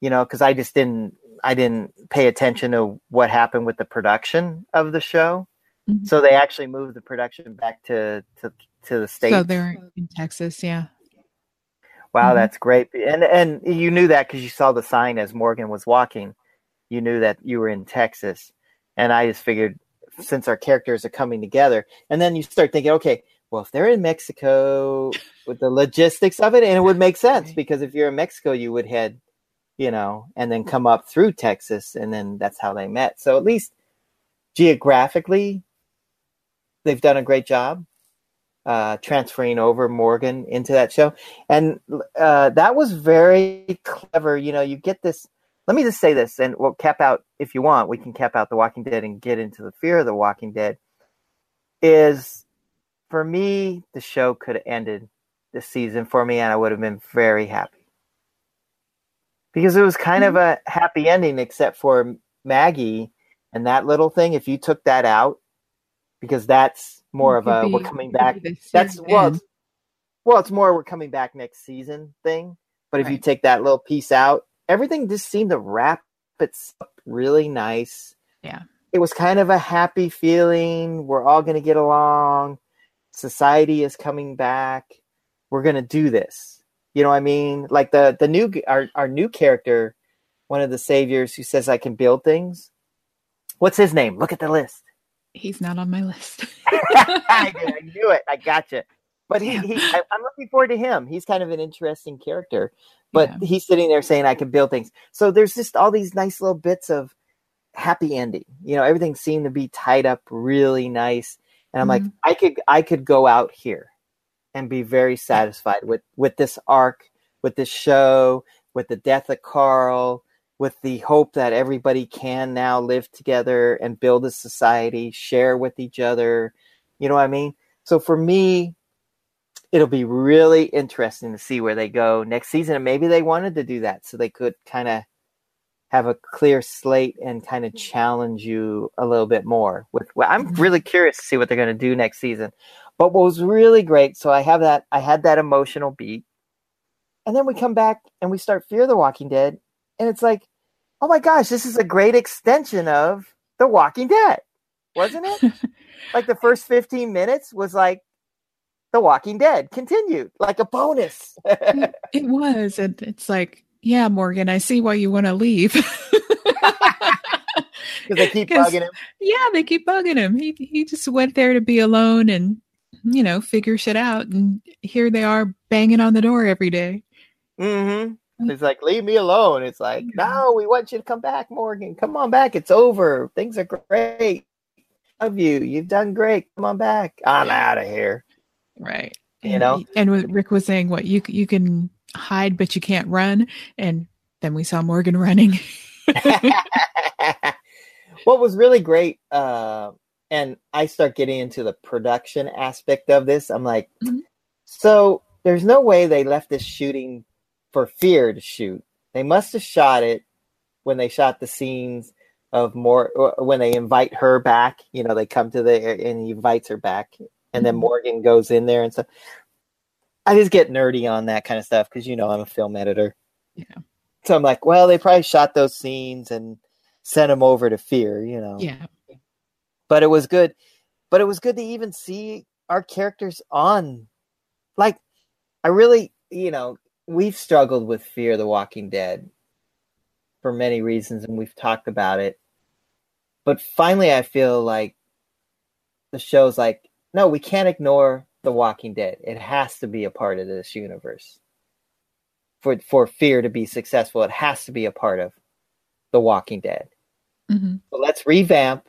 You know, because I just didn't I didn't pay attention to what happened with the production of the show. Mhm. So they actually moved the production back to to, to the state. So they're in Texas, yeah. Wow, Mhm. that's great. And and you knew that because you saw the sign as Morgan was walking. You knew that you were in Texas, and I just figured since our characters are coming together, and then you start thinking, okay, well, if they're in Mexico with the logistics of it, and it would make sense because if you're in Mexico, you would head, you know, and then come up through Texas, and then that's how they met. So at least geographically, they've done a great job uh, transferring over Morgan into that show, and uh, that was very clever. You know, you get this. Let me just say this, and we'll cap out if you want. We can cap out The Walking Dead and get into the fear of The Walking Dead. Is for me, the show could have ended this season for me, and I would have been very happy because it was kind of a happy ending, except for Maggie and that little thing. If you took that out, because that's more of a be- we're coming back that's well, it's, well, it's more we're coming back next season thing. But if you take that little piece out, everything just seemed to wrap itself really nice. Yeah. It was kind of a happy feeling. We're all going to get along. Society is coming back. We're going to do this. You know what I mean? Like the the new our our new character, one of the saviors who says I can build things. What's his name? Look at the list. He's not on my list. I, I knew it. I got gotcha. But he, he I, I'm looking forward to him. He's kind of an interesting character. But Yeah. he's sitting there saying, "I can build things." So there's just all these nice little bits of happy ending. You know, everything seemed to be tied up really nice. And I'm like, Mhm. I could, I could go out here and be very satisfied with with this arc, with this show, with the death of Carl, with the hope that everybody can now live together and build a society, share with each other. You know what I mean? So for me, it'll be really interesting to see where they go next season. And maybe they wanted to do that so they could kind of have a clear slate and kind of mm-hmm. challenge you a little bit more. With well, I'm really curious to see what they're going to do next season. But what was really great, so I have that I had that emotional beat. And then we come back and we start Fear the Walking Dead and it's like, "Oh my gosh, this is a great extension of The Walking Dead." Wasn't it? like the first 15 minutes was like The Walking Dead continued, like a bonus. it, it was. And it's like, yeah, Morgan, I see why you want to leave. Because they keep bugging him. yeah, they keep bugging him. He he just went there to be alone and you know figure shit out. And here they are banging on the door every day. Mm-hmm. It's like, leave me alone. It's like, no, we want you to come back, Morgan. Come on back. It's over. Things are great. Love you. You've done great. Come on back. I'm out of here. Right. You And, know? and what Rick was saying, what you you can hide, but you can't run. And then we saw Morgan running. what was really great, uh, and I start getting into the production aspect of this. I'm like, Mhm. so there's no way they left this shooting for fear to shoot. They must have shot it when they shot the scenes of more when they invite her back. You know, they come to the and he invites her back, and then Mhm. Morgan goes in there and stuff. I just get nerdy on that kind of stuff because you know I'm a film editor. Yeah. So I'm like, well, they probably shot those scenes and sent them over to Fear, you know. yeah. But it was good. But it was good to even see our characters on. Like, I really, you know, we've struggled with Fear the Walking Dead. for many reasons, and we've talked about it. But finally, I feel like the show's like, no, we can't ignore The Walking Dead. It has to be a part of this universe. For for fear to be successful, it has to be a part of The Walking Dead. Mm-hmm. So let's revamp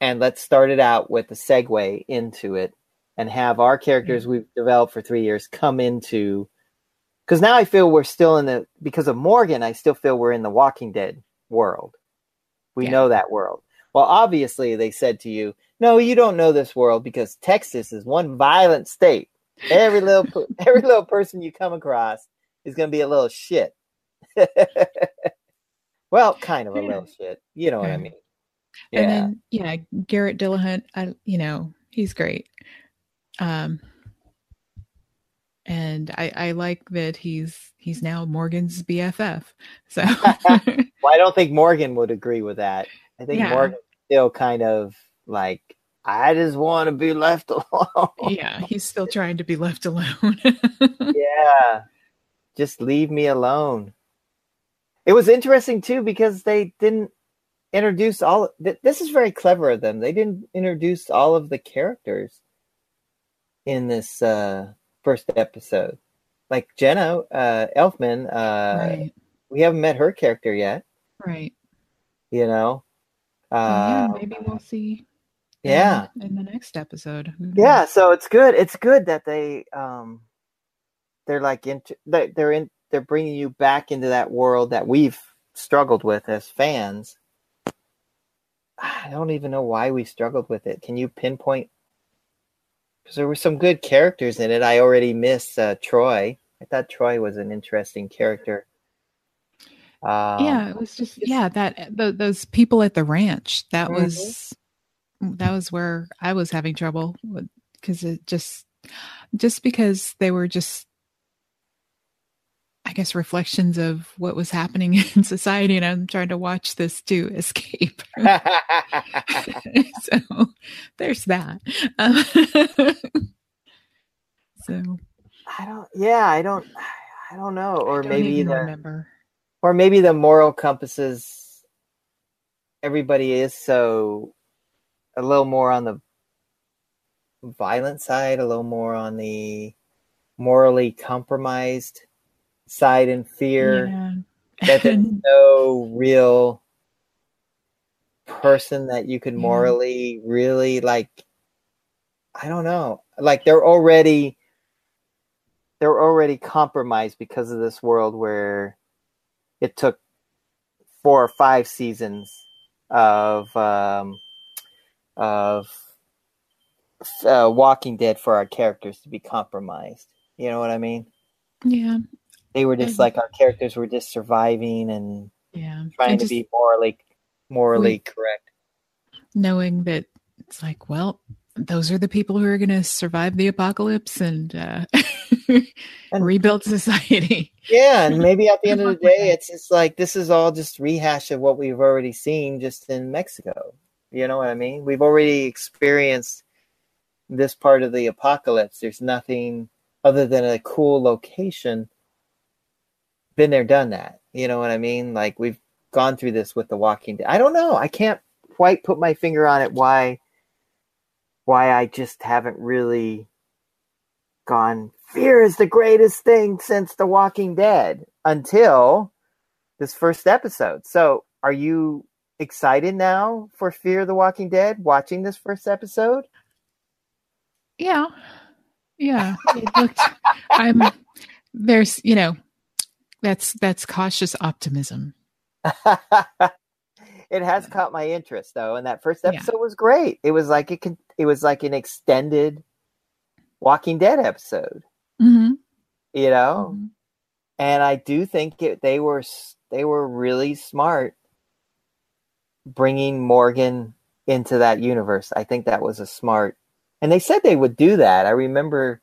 and let's start it out with a segue into it and have our characters mm-hmm. we've developed for three years come into because now I feel we're still in the because of Morgan, I still feel we're in the Walking Dead world. We Yeah. know that world. Well, obviously they said to you, no, you don't know this world because Texas is one violent state. Every little every little person you come across is going to be a little shit. well, kind of a little shit. You know what I Yeah. And then yeah, Garrett Dillahunt, I you know, he's great. Um and I, I like that he's he's now Morgan's BFF. So Well, I don't think Morgan would agree with that. I think Yeah. Morgan's still kind of like, I just want to be left alone. yeah, he's still trying to be left alone. yeah. Just leave me alone. It was interesting too because they didn't introduce all th- this is very clever of them. They didn't introduce all of the characters in this uh first episode. Like Jenna uh Elfman, uh right, we haven't met her character yet, right. you know. So, yeah, Uh maybe we'll see yeah. in, in the next episode. Yeah so it's good it's good that they um they're like into they're in they're bringing you back into that world that we've struggled with as fans i don't even know why we struggled with it can you pinpoint because there were some good characters in it i already miss uh, troy i thought troy was an interesting character um, yeah, it was just yeah that th- those people at the ranch. That Mhm. was that was where I was having trouble because it just just because they were just I guess reflections of what was happening in society, and I'm trying to watch this to escape. so there's that. Um, so i don't yeah i don't i don't know or don't maybe the remember. or maybe the moral compasses everybody is so a little more on the violent side a little more on the morally compromised side in fear Yeah. that there's no real person that you could Yeah. morally really like i don't know like they're already they're already compromised because of this world where it took four or five seasons of um of uh, walking dead for our characters to be compromised you know what i mean yeah, they were just Mhm. like our characters were just surviving and yeah. trying And to be morally morally We- correct. knowing that it's like, well, those are the people who are going to survive the apocalypse and, uh, And- rebuild society. Yeah, and maybe at the end of the Good luck with day, it's just like this is all just rehash of what we've already seen just in Mexico. You know what I mean? We've already experienced this part of the apocalypse. There's nothing other than a cool location. Been there, done that. You know what I mean? Like we've gone through this with The Walking Dead. I don't know. I can't quite put my finger on it. Why? Why I just haven't really gone. Fear is the greatest thing since The Walking Dead until this first episode. So, are you excited now for Fear the Walking Dead? Watching this first episode? Yeah. Yeah. Looked, I'm, there's, you know, that's, that's cautious optimism. it has caught my interest though, and that first Yeah. episode was great. It was like it could, it was like an extended Walking Dead episode, Mm-hmm. you know. And I do think it, they were they were really smart bringing Morgan into that universe. I think that was a smart, and they said they would do that. I remember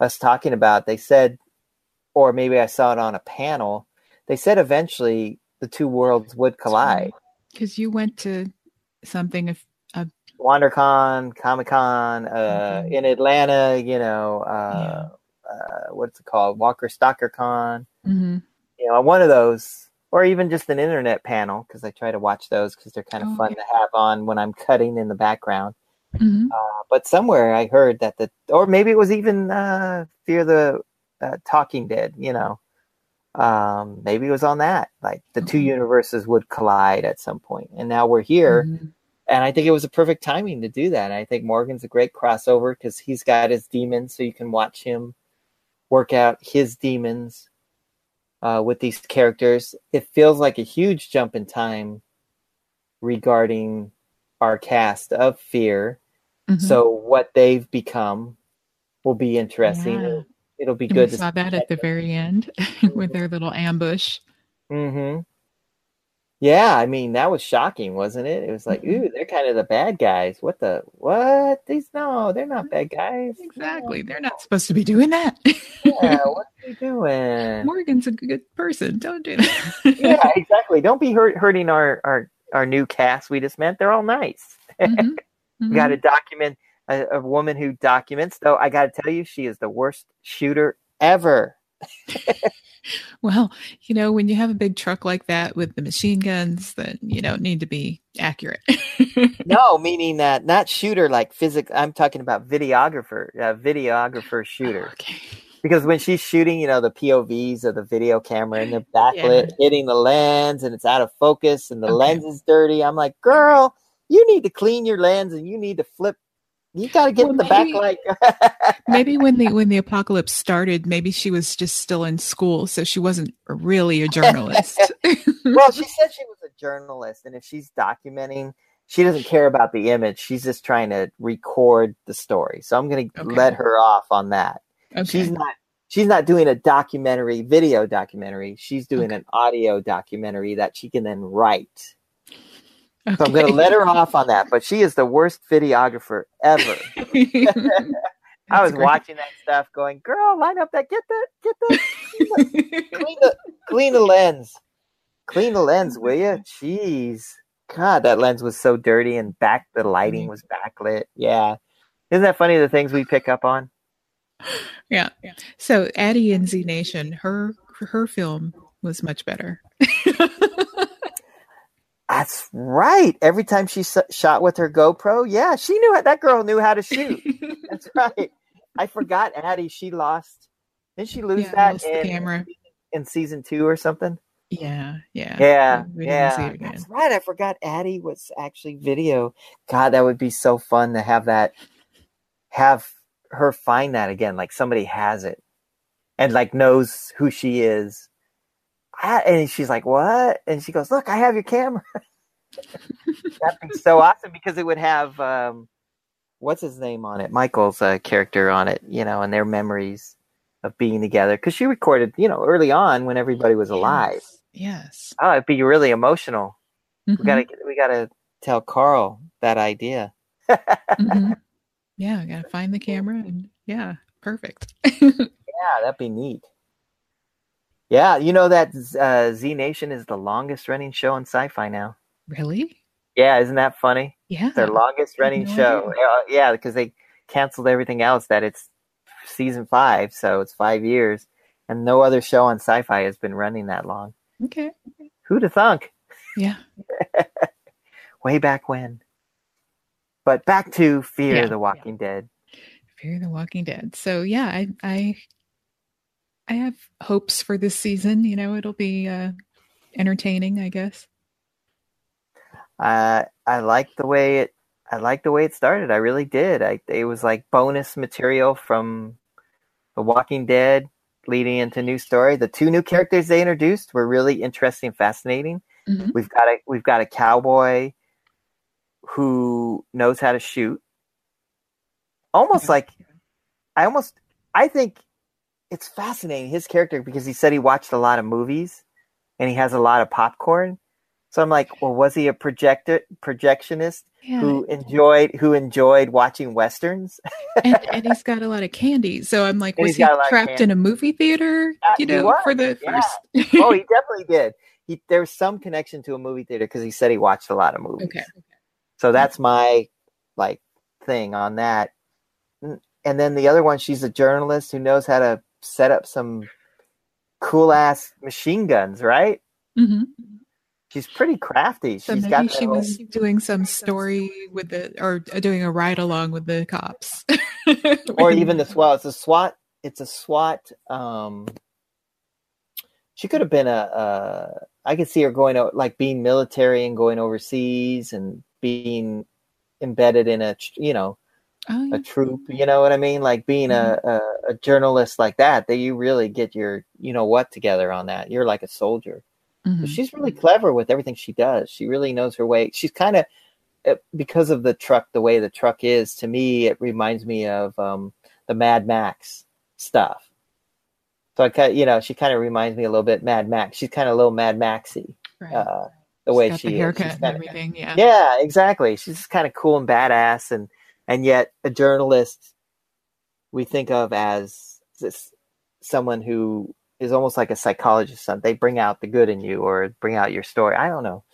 us talking about. They said, or maybe I saw it on a panel. They said eventually the two worlds would collide. Because you went to something of, WonderCon, Comic Con, uh, Mhm. in Atlanta. You know, uh, uh, what's it called? Walker Stalker Con. mm-hmm. You know, one of those or even just an internet panel because I try to watch those because they're kind of Oh, fun yeah. to have on when I'm cutting in the background. Mhm. Uh, but somewhere I heard that the, or maybe it was even uh, Fear the uh, Talking Dead. You know, um, maybe it was on that. Like the two universes would collide at some point, and now we're here. Mhm. And I think it was a perfect timing to do that. I think Morgan's a great crossover because he's got his demons, so you can watch him work out his demons uh, with these characters. It feels like a huge jump in time regarding our cast of Fear. Mhm. So what they've become will be interesting. Yeah. It'll be And good we saw that at the very end with their little ambush. Mm-hmm. Yeah, I mean that was shocking, wasn't it? It was like, Mhm. ooh, they're kind of the bad guys. What the what? These no, they're not bad guys. Exactly. They're not supposed to be doing that. Yeah, what are you doing? Morgan's a good person. Don't do that. yeah, exactly. Don't be hurt, hurting our, our our new cast. We just met. They're all nice. Mhm. We got to document a, a woman who documents. Though I got to tell you, she is the worst shooter ever. Well, you know, when you have a big truck like that with the machine guns, then you don't need to be accurate. No, meaning that not shooter like physical. I'm talking about videographer, uh, videographer shooter. okay. because when she's shooting, you know, the POVs of the video camera and they're backlit, hitting the lens and it's out of focus and the Okay. lens is dirty. I'm like, girl, you need to clean your lens and you need to flip. You got to get Well, the maybe- like. Maybe when the when the apocalypse started, maybe she was just still in school, so she wasn't really a journalist. well, she said she was a journalist, and if she's documenting, she doesn't care about the image. She's just trying to record the story. So I'm going to Okay. let her off on that. okay. She's not. She's not doing a documentary, video documentary. She's doing Okay. an audio documentary that she can then write. So I'm going to let her off on that. But she is the worst videographer ever. I was great. watching that stuff, going, "Girl, line up that, get that, get that, clean the, clean the lens, clean the lens, will you? Jeez, God, that lens was so dirty, and back the lighting mm-hmm. was backlit. Yeah, isn't that funny? The things we pick up on. yeah. So Addy and Z Nation, her her film was much better. That's right. Every time she s- shot with her GoPro, yeah, she knew how, that girl knew how to shoot. That's right. I forgot Addy. She lost. Didn't she lose Yeah, that lost the in, camera. in season two or something? yeah, yeah, Yeah, We didn't see yeah. That's right. I forgot Addy was actually video. God, that would be so fun to have that, have her find that again. Like somebody has it and like knows who she is. And she's like, what? And she goes, look, I have your camera. That'd be so awesome because it would have, um, what's his name on it? Michael's uh, character on it, you know, and their memories of being together. Cause she recorded, you know, early on when everybody was alive. Yes. Yes. Oh, it'd be really emotional. We Mhm, gotta we gotta tell Carl that idea. mhm. Yeah, I gotta find the camera and yeah, perfect. Yeah, that'd be neat. Yeah, you know that uh, Z Nation is the longest running show on Sci-Fi now. really? Yeah, isn't that funny? Yeah. Their longest running no show. Uh, yeah, because they canceled everything else. That it's season five, so it's five years, and no other show on Sci-Fi has been running that long. Okay. Who'd have thunk? Yeah. Way back when. But back to Fear Yeah. the Walking Dead. Fear the Walking Dead. So yeah, I I I have hopes for this season. You know, it'll be uh entertaining, I guess. Uh, I like the way it. I like the way it started. I really did. I it was like bonus material from The Walking Dead, leading into new story. The two new characters they introduced were really interesting, and fascinating. Mhm. We've got a we've got a cowboy who knows how to shoot. Almost like I almost I think it's fascinating his character because he said he watched a lot of movies and he has a lot of popcorn. So I'm like, well, was he a projector projectionist Yeah. who enjoyed who enjoyed watching westerns? and, and he's got a lot of candy. So I'm like, And was he got a lot of trapped in a movie theater? Uh, You know, for the yeah. first. oh, he definitely did. He there's some connection to a movie theater because he said he watched a lot of movies. okay. So that's my like thing on that. And then the other one, she's a journalist who knows how to set up some cool ass machine guns, right? Mhm. She's pretty crafty. So She's maybe got she was doing some story with the, or doing a ride along with the cops, or even the SWAT. It's a SWAT. It's a SWAT. Um, she could have been a. Uh, I could see her going out like being military and going overseas and being embedded in a you know Oh, yeah. a troop. You know what I mean? Like being a, a a journalist like that. That you really get your you know what together on that. You're like a soldier. Mhm. She's really clever with everything she does. She really knows her way. She's kind of because of the truck, the way the truck is. To me, it reminds me of um, the Mad Max stuff. So I kind, you know, she kind of reminds me a little bit Mad Max. She's kind of a little Mad Maxy, right. uh, the way Got she the is. haircut She's kinda- everything. Yeah. yeah, exactly. She's just kind of cool and badass, and and yet a journalist we think of as this someone who is almost like a psychologist. They bring out the good in you or bring out your story. I don't know.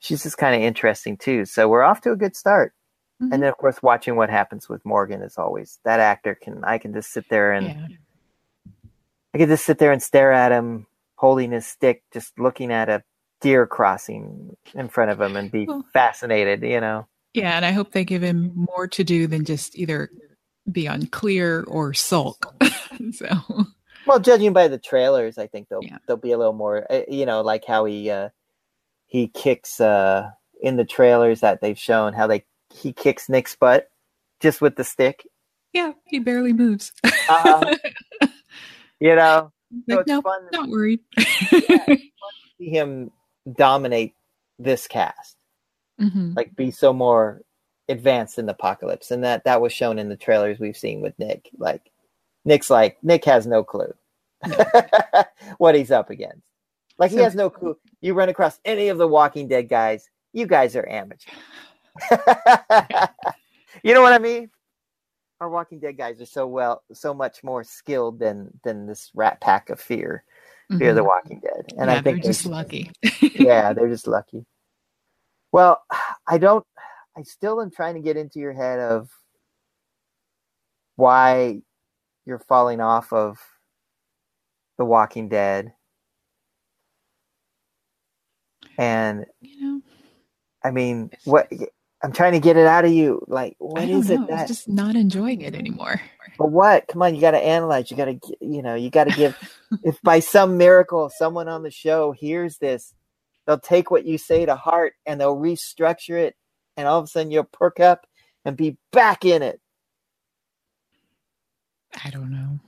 She's just kind of interesting too. So we're off to a good start. Mhm. And then of course watching what happens with Morgan is always that actor can I can just sit there and yeah. I could just sit there and stare at him holding his stick, just looking at a deer crossing in front of him and be fascinated, you know. Yeah, and I hope they give him more to do than just either be unclear or sulk. so Well, judging by the trailers, I think they'll Yeah. they'll be a little more, uh, you know, like how he uh, he kicks uh, in the trailers that they've shown how they he kicks Nick's butt just with the stick, yeah, he barely moves. Uh-huh. you know. So like, it's no, fun not worried. see him dominate this cast, Mhm. like be so more advanced in the apocalypse, and that that was shown in the trailers we've seen with Nick. Like Nick's like Nick has no clue what he's up against. Like he So- has no clue. You run across any of the Walking Dead guys, you guys are amateurs. you know what I mean? Our Walking Dead guys are so well, so much more skilled than than this rat pack of fear, fear Mhm. the Walking Dead. And yeah, I think they're just lucky. yeah, they're just lucky. Well, I don't. I still am trying to get into your head of why you're falling off of The Walking Dead, and you know, I mean, what I'm trying to get it out of you. Like, what is know. it that? just not enjoying it anymore. But what? Come on, you got to analyze. You got to, you know, you got to give. if by some miracle someone on the show hears this, they'll take what you say to heart and they'll restructure it, and all of a sudden you'll perk up and be back in it. I don't know.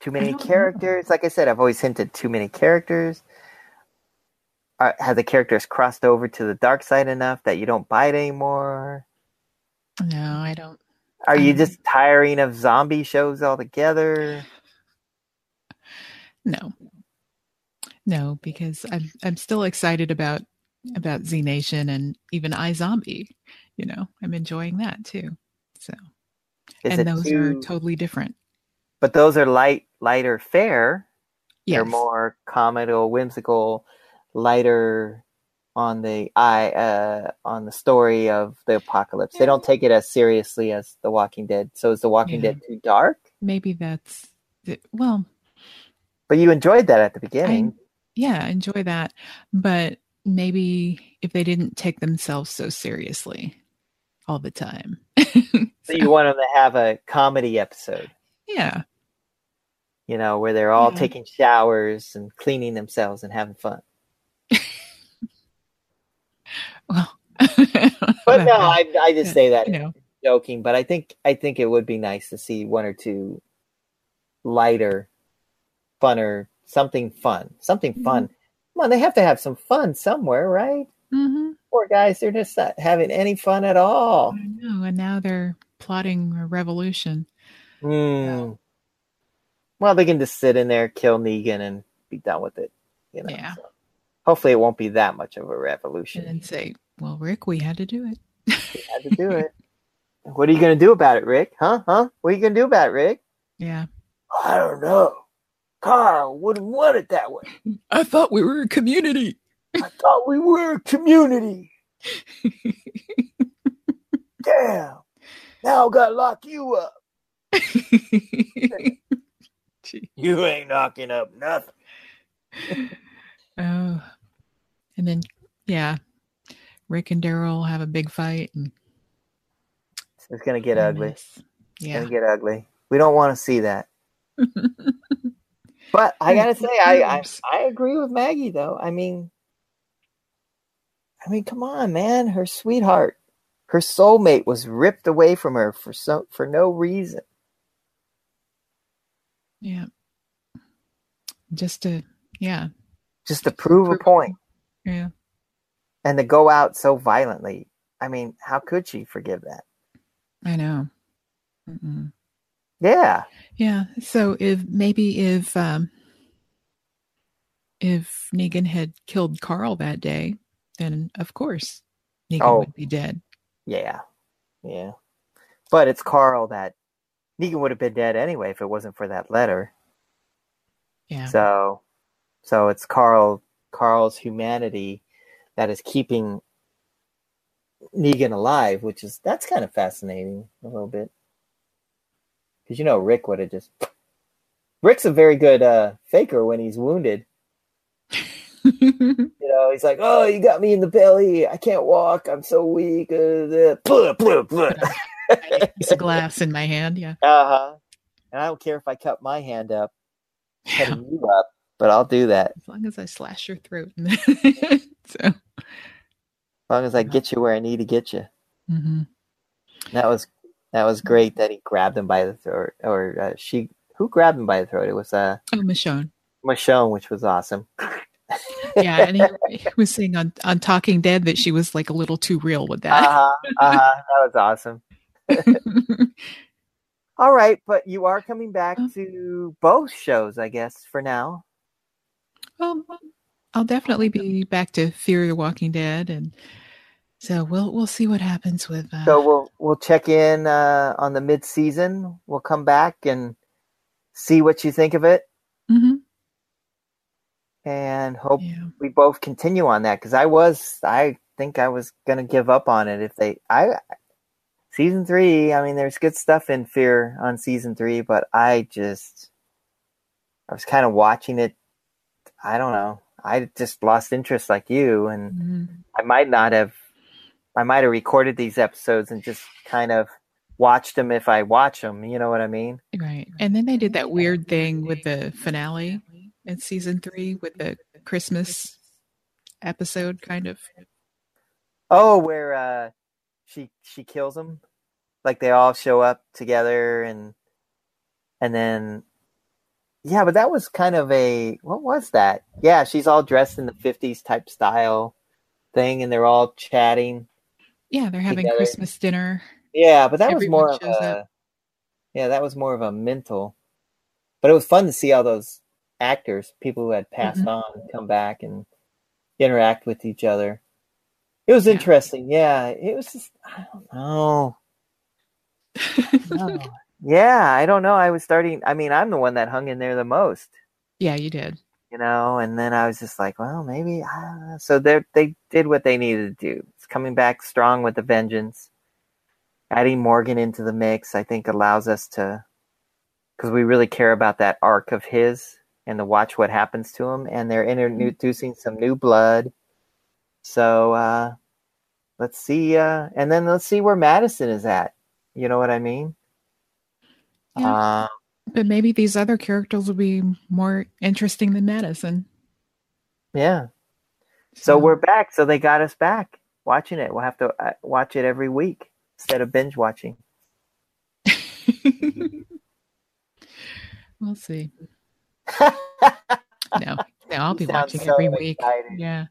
Too many don't know. characters. Like I said, I've always hinted too many characters. Are, have the characters crossed over to the dark side enough that you don't buy it anymore? No, I don't. Are you Um, just tiring of zombie shows altogether? No, no, because I'm I'm still excited about about Z Nation and even iZombie. You know, I'm enjoying that too. So, Is and those too? are totally different. but those are light, lighter fare. Yes. They're more comical, whimsical, lighter on the eye, uh, on the story of the apocalypse. They don't take it as seriously as The Walking Dead. So is The Walking Yeah. Dead too dark? Maybe that's the, well, But you enjoyed that at the beginning. Yeah, enjoy that, but maybe if they didn't take themselves so seriously all the time. so you want them to have a comedy episode, yeah, you know, where they're all Yeah. taking showers and cleaning themselves and having fun. well, But no, I, I just say that you know, joking, but I think I think it would be nice to see one or two lighter, funner, something fun, something fun. Come on, they have to have some fun somewhere, right? mhm. Poor guys, they're just not having any fun at all. I know, and now they're plotting a revolution. Hmm. Well, they can just sit in there, kill Negan, and be done with it. You know. Yeah. so. Hopefully, it won't be that much of a and revolution. then say, "Well, Rick, we had to do it." We had to do it. What are you going to do about it, Rick? Huh? Huh? What are you going to do about it, Rick? Yeah, I don't know. Carl wouldn't want it that way. I thought we were a community. I thought we were a community. Damn. Now I gotta lock you up. You ain't knocking up nothing. oh, and then yeah, Rick and Daryl have a big fight, and it's gonna get ugly. goodness. It's Yeah. gonna get ugly. We don't want to see that. But I gotta say, I, I I agree with Maggie though. I mean, I mean, come on, man. Her sweetheart, her soulmate was ripped away from her for so for no reason. yeah. Just to yeah Just to prove a point yeah and to go out so violently. I mean, how could she forgive that? I know. Mm-mm. Yeah. Yeah. So if maybe if um if Negan had killed Carl that day, then of course Negan Oh. would be dead. Yeah. Yeah. But it's Carl that Negan would have been dead anyway if it wasn't for that letter. Yeah. So so it's Carl Carl's humanity that is keeping Negan alive, which is that's kind of fascinating a little bit. Cuz you know Rick would have just Rick's a very good uh faker when he's wounded. You know, he's like, "Oh, you got me in the belly. I can't walk. I'm so weak." Uh, uh, blah, blah, blah. Piece of glass in my hand. Yeah. Uh-huh. And I don't care if I cut my hand up, yeah. you up, but I'll do that As long as I slash your throat. so. as long as I get you where I need to get you. mhm. That was that was great that he grabbed him by the throat, or uh, she who grabbed him by the throat. It was uh Oh, Michonne. Michonne, which was awesome. Yeah, and he, he was saying on on Talking Dead that she was like a little too real with that. Uh-huh, uh-huh, that was awesome. All right, but you are coming back Uh. to both shows, I guess, for now. well, I'll definitely be back to Fear the Walking Dead, and so we'll we'll see what happens with. Uh, So we'll we'll check in uh, on the mid season. We'll come back and see what you think of it, mhm, and hope yeah, we both continue on that because I was I think I was gonna give up on it if they I season three. I mean, there's good stuff in Fear on season three, but I just I was kind of watching it. I don't know. I just lost interest like you, and mhm. I might not have. I might have recorded these episodes and just kind of watched them if I watch them. You know what I mean? right. And then they did that weird thing with the finale in season three with the Christmas episode, kind of. Oh, where uh, she she kills them, like they all show up together and and then yeah, but that was kind of a what was that? Yeah, she's all dressed in the '50s type style thing, and they're all chatting. Yeah, they're having Together. Christmas dinner. Yeah, but that was more of a up. yeah, that was more of a mental. But it was fun to see all those actors, people who had passed Mhm. on, come back and interact with each other. It was Yeah. interesting. Yeah, it was just I don't know. No. yeah, I don't know. I was starting. I mean, I'm the one that hung in there the most, yeah, you did. you know. And then I was just like, well, maybe. Uh, so they they did what they needed to do. Coming back strong with the vengeance. Adding Morgan into the mix, I think, allows us to, because we really care about that arc of his and to watch what happens to him. And they're introducing some new blood. So uh, let's see, uh, and then let's see where Madison is at. You know what I mean? Yeah. Uh, But maybe these other characters will be more interesting than Madison. yeah. So we're back. So they got us back watching it. We'll have to uh, watch it every week instead of binge watching. we'll see. No, no, I'll be watching so every week. excited. Yeah,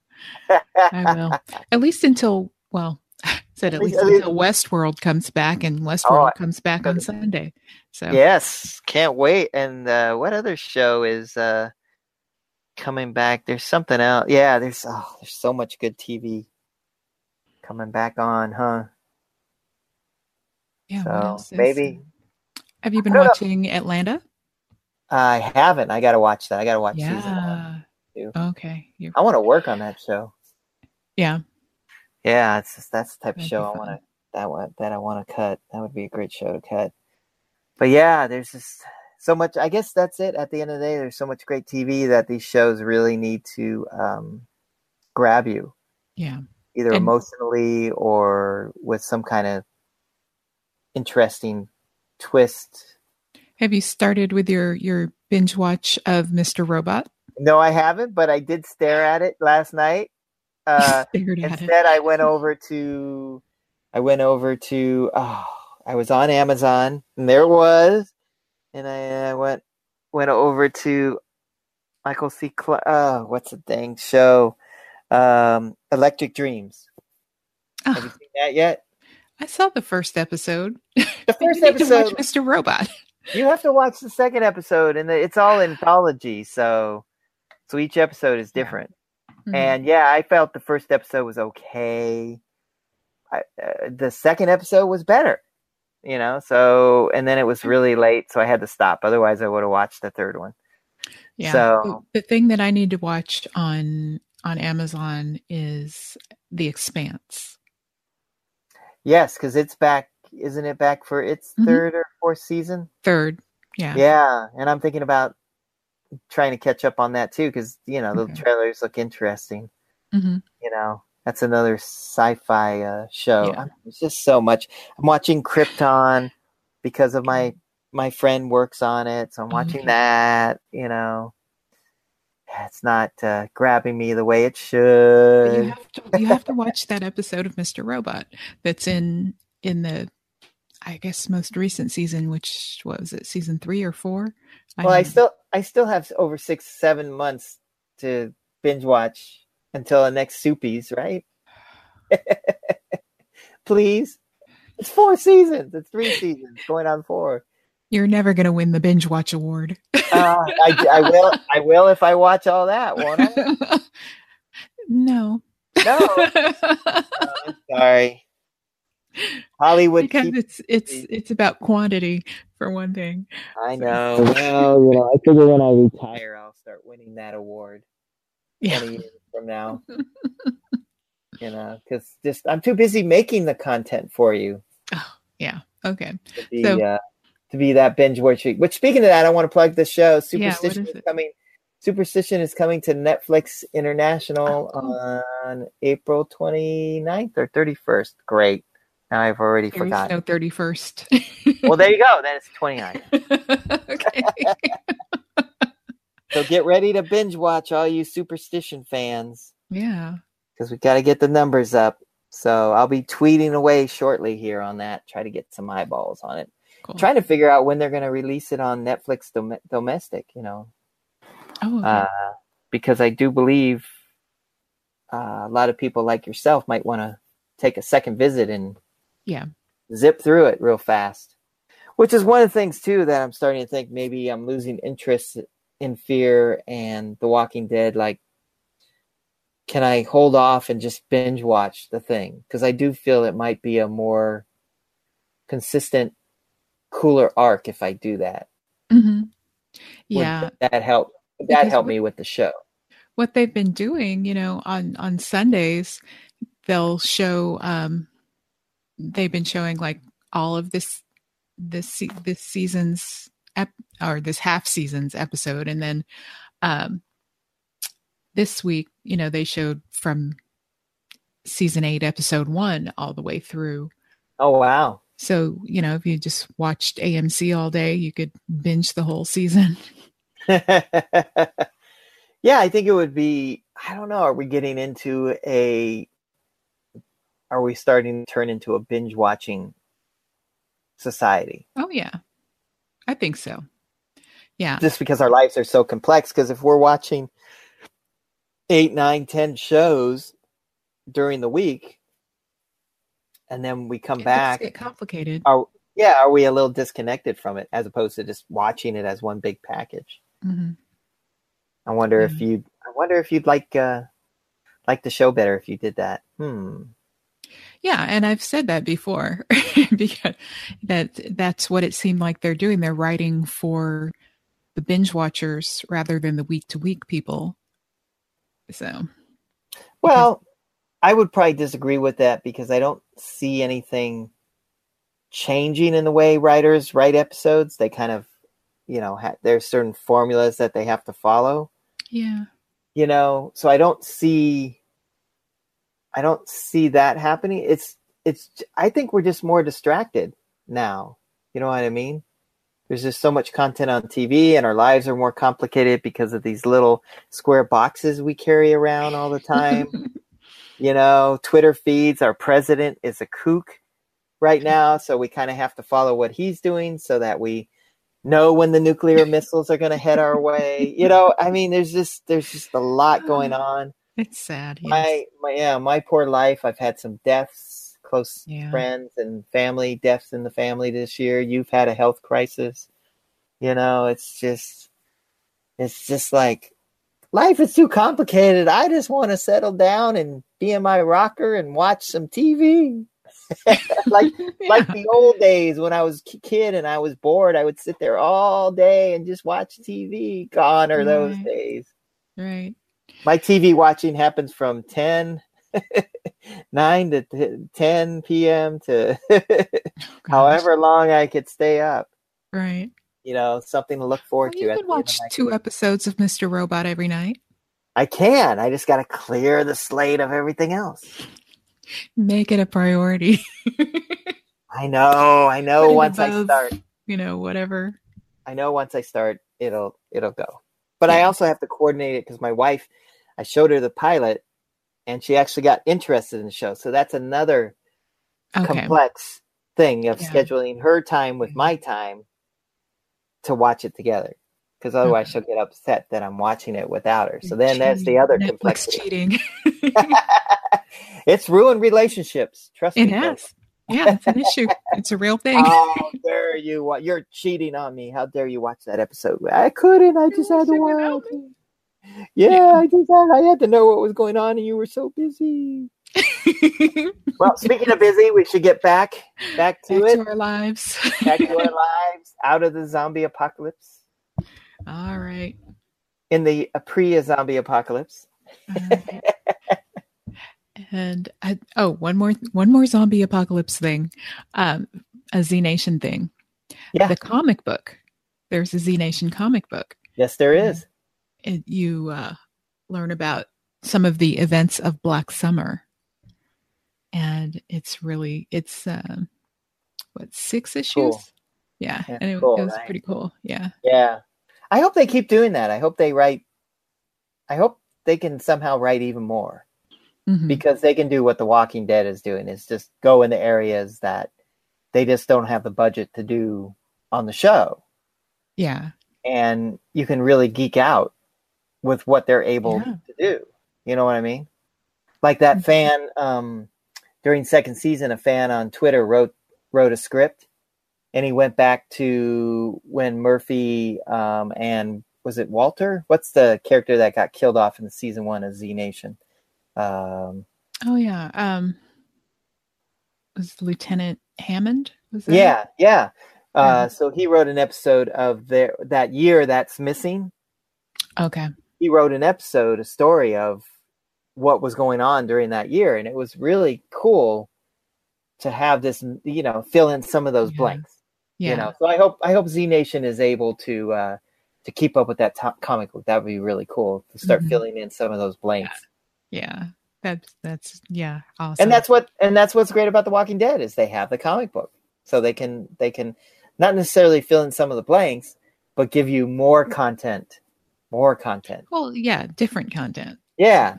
I will. At least until well, I said at least- least at least- until Westworld comes back, and Westworld Oh, comes back on Sunday. So Yes, can't wait. And uh, what other show is uh, coming back? There's something else. Yeah, there's oh, there's so much good TV coming back on, huh? yeah, what so else is- maybe Have you been don't know. watching Atlanta? I haven't. I got to watch that. I got to watch season one. Too. Okay. You're, I want to work on that show. yeah. Yeah, it's just that's the type of That'd show I want to that one that I want to cut. That would be a great show to cut. But yeah, there's just so much. I guess that's it. At the end of the day, there's so much great TV that these shows really need to um, grab you. Yeah. Either And- emotionally or with some kind of interesting twist. Have you started with your your binge watch of Mr. Robot? No, I haven't, but I did stare at it last night. Uh, Stared at it. Instead, I went over to, I went over to, oh, I was on Amazon, and there was, and I uh, went went over to Michael C. Cl- oh, what's the dang show? Um, Electric Dreams. Have you Oh, seen that yet? I saw the first episode. The You first need to watch episode. Mr. Robot. You have to watch the second episode, and it's all anthology, so so each episode is different. Mhm. And yeah, I felt the first episode was okay. I, uh, the second episode was better, you know. So and then it was really late, so I had to stop. Otherwise, I would have watched the third one. Yeah. So- the, the thing that I need to watch on on Amazon is The Expanse. Yes, because it's back, isn't it? Back for its Mhm. third or fourth season. Third. Yeah. Yeah, and I'm thinking about trying to catch up on that too, because you know the Okay. trailers look interesting. Mhm. You know, that's another sci-fi uh, show. Yeah. It's just so much. I'm watching Krypton because of my my friend works on it, so I'm watching okay. that. You know, it's not uh, grabbing me the way it should. You have to you have to watch that episode of Mr. Robot that's in in the I guess most recent season, which what was it, season three or four? well, I haven't- still I still have over six seven months to binge watch until the next Soupies, right? Please, it's four seasons. It's three seasons going on four. You're never gonna win the binge watch award. Uh, I, I will. I will if I watch all that. Won't I? no. No, uh, sorry. Hollywood. because keep- it's it's it's about quantity for one thing. I know. Well, you know, I figure when I retire, I'll start winning that award. Yeah. 20 years from now. you know, because just I'm too busy making the content for you Oh Yeah. Okay. to be So- uh, to be that binge watching. Which speaking of that, I want to plug the show. Yeah, Superstition is is coming. Superstition is coming to Netflix International Oh, on April 29th or 31st. Great. Now I've already There is forgotten. no thirty first. well, there you go. Then it's 29. okay. So get ready to binge watch, all you Superstition fans. Yeah. because we got to get the numbers up. So I'll be tweeting away shortly here on that. Try to get some eyeballs on it. Cool. Trying to figure out when they're going to release it on Netflix dom- domestic. You know, oh. Okay. uh, because I do believe uh, a lot of people like yourself might want to take a second visit and yeah. zip through it real fast. Which is one of the things too that I'm starting to think maybe I'm losing interest in Fear and The Walking Dead. Like, can I hold off and just binge watch the thing? Because I do feel it might be a more consistent, cooler arc if I do that. hmm Would Yeah. that help? Would that help me with the show? what they've been doing, you know, on on Sundays, they'll show. um They've been showing like all of this this this season's ep- or this half season's episode, and then um this week, you know, they showed from season eight, episode one, all the way through. Oh wow! So you know, if you just watched AMC all day, you could binge the whole season. yeah, I think it would be. I don't know. Are we getting into a? Are we starting to turn into a binge watching society? Oh yeah, I think so. Yeah. Just because our lives are so complex. Because if we're watching eight, nine, ten shows during the week, and then we come It back, get complicated. are yeah, are we a little disconnected from it as opposed to just watching it as one big package? hmm I wonder if Mhm. you. I wonder if you'd like uh like the show better if you did that. Hmm. Yeah, and I've said that before because that that's what it seemed like they're doing. They're writing for the binge watchers rather than the week to week people. So Well, I would probably disagree with that because I don't see anything changing in the way writers write episodes. They kind of you know ha- there's certain formulas that they have to follow. Yeah. you know so i don't see i don't see that happening. It's it's i think we're just more distracted now. You know what i mean? There's just so much content on tv and our lives are more complicated because of these little square boxes we carry around all the time you know twitter feeds our president is a kook right mm-hmm. now so we kind of have to follow what he's doing so that we know when the nuclear missiles are going to head our way you know i mean there's just there's just a lot going on It's sad. Yes. my, my yeah my poor life i've had some deaths close Yeah. friends and family deaths in the family this year you've had a health crisis you know it's just it's just like life is too complicated i just want to settle down and be in my rocker and watch some tv like like the old days when i was a kid and i was bored i would sit there all day and just watch tv gone are those Right. days right. my TV watching happens from 10, 9 to t- 10 p.m. to Oh, however long I could stay up. Right. You know, something to look Well, forward to. you could the end of watch two episodes of Mr. Robot every night. I can. I just got to clear the slate of everything else. Make it a priority. I know. I know. Once I start, You know, whatever. I know. Once I start, it'll it'll go. But I also have to coordinate it because my wife, I showed her the pilot, and she actually got interested in the show. So that's another Okay. complex thing of Yeah. scheduling her time with my time to watch it together because otherwise she'll get upset that I'm watching it without her. So then that's the other Netflix complexity. cheating. it's ruined relationships. Trust it me. folks. has. Yeah, it's an issue. It's a real thing. How dare you? wa- You're cheating on me. How dare you watch that episode? I couldn't. I just had to it watch. Yeah, Yeah. I just had. I had to know what was going on, and you were so busy. Well, speaking of busy, we should get back back to Back it. to our lives. back to our lives, out of the zombie apocalypse, All right. in the uh, pre-zombie apocalypse. Right. and I, oh, one more one more zombie apocalypse thing, um, a Z Nation thing. Yeah. The comic book. There's a Z Nation comic book. Yes, there is. It, you uh, learn about some of the events of Black Summer, and it's really it's um, what six issues. Cool. Yeah, and it, cool, it was right? pretty cool. Yeah. Yeah, I hope they keep doing that. I hope they write. I hope they can somehow write even more Mhm. because they can do what The Walking Dead is doing. Is just go in the areas that they just don't have the budget to do on the show, Yeah. and you can really geek out with what they're able Yeah. to do. You know what I mean? Like that Mhm. fan um, during second season, a fan on Twitter wrote wrote a script, and he went back to when Murphy um, and was it Walter? What's the character that got killed off in the season one of Z Nation? Um, Oh yeah. Um, was Lieutenant Hammond? Was that yeah, yeah. Uh, Yeah. so he wrote an episode of their that year that's missing. Okay. he wrote an episode, a story of what was going on during that year, and it was really cool to have this, you know, fill in some of those Yeah. blanks. Yeah. You know, so I hope I hope Z Nation is able to uh, to keep up with that to- comic book. That would be really cool to start Mhm. filling in some of those blanks. Yeah. That's that's yeah. Awesome. And that's what and that's what's great about The Walking Dead is they have the comic book, so they can they can not necessarily fill in some of the blanks, but give you more content, more content. well, yeah, different content. Yeah.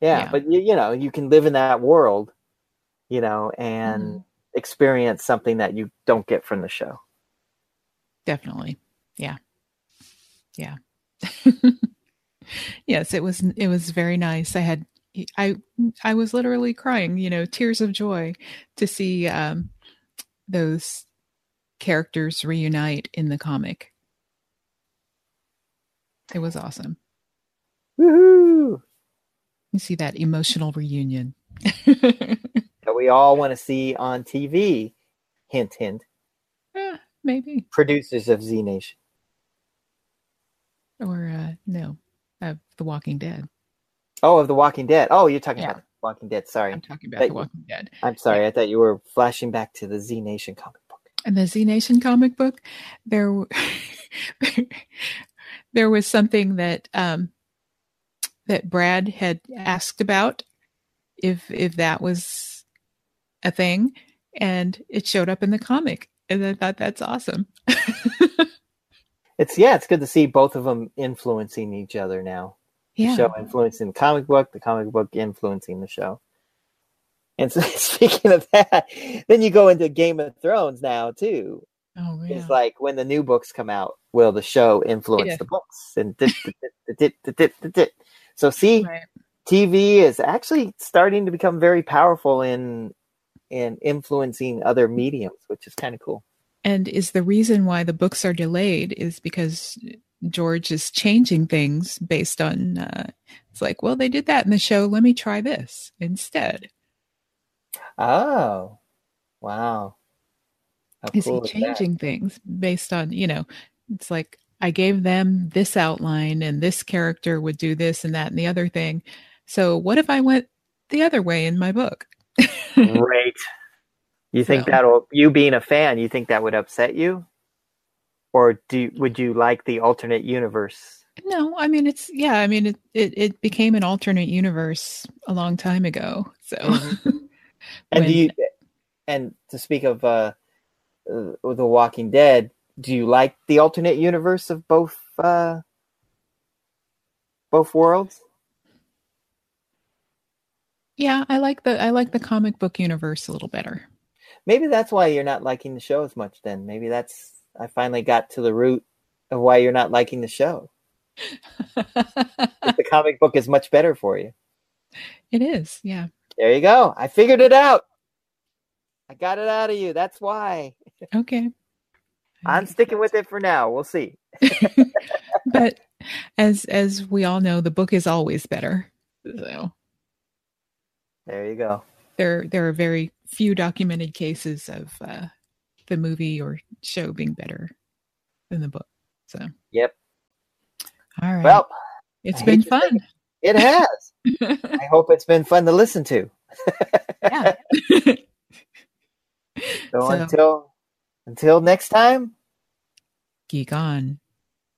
Yeah. Yeah. But you, you know, you can live in that world, you know, and Mhm. experience something that you don't get from the show. Definitely. Yeah. Yeah. yes, it was it was very nice. I had I I was literally crying, you know, tears of joy to see um those characters reunite in the comic. It was awesome. Woohoo! You see that emotional reunion. That we all want to see on TV. Hint, hint. Eh, maybe. Producers of Z Nation. Or uh no. Of The Walking Dead. Oh, of The Walking Dead. Oh, you're talking Yeah. about Walking Dead. Sorry. I'm talking about That- The Walking Dead. I'm sorry. I thought you were flashing back to the Z Nation comic book. And the Z Nation comic book, there there was something that um, that Brad had asked about if if that was a thing, and it showed up in the comic, and I thought that's awesome. it's yeah, it's good to see both of them influencing each other now. Yeah. The show influencing the comic book, the comic book influencing the show. And so, speaking of that, then you go into Game of Thrones now too. Oh, yeah. It's like when the new books come out, will the show influence Yeah. the books? And dit, dit, dit, so see, Right. TV is actually starting to become very powerful in in influencing other mediums, which is kind of cool. And is the reason why the books are delayed is because George is changing things based on uh, it's like, well, they did that in the show. Let me try this instead. Oh, wow! How Is cool he changing things based on you know? It's like I gave them this outline, and this character would do this and that and the other thing. So what if I went the other way in my book? Great. You think So- that'll you being a fan? You think that would upset you, or do would you like the alternate universe? No, I mean it's yeah. I mean it it, it became an alternate universe a long time ago. So And do you? And to speak of uh, uh, the Walking Dead, do you like the alternate universe of both uh, both worlds? yeah, I like the I like the comic book universe a little better. Maybe that's why you're not liking the show as much. Then maybe that's I finally got to the root of why you're not liking the show. the comic book is much better for you. it is, yeah. There you go. I figured it out. I got it out of you. That's why. Okay. I'm sticking with it for now. We'll see. but as as we all know, the book is always better. So There you go. there there are very few documented cases of uh, the movie or show being better than the book. So Yep. all right. Well, it's I been fun. it has. I hope it's been fun to listen to. yeah. So, So- until until next time, Geek on.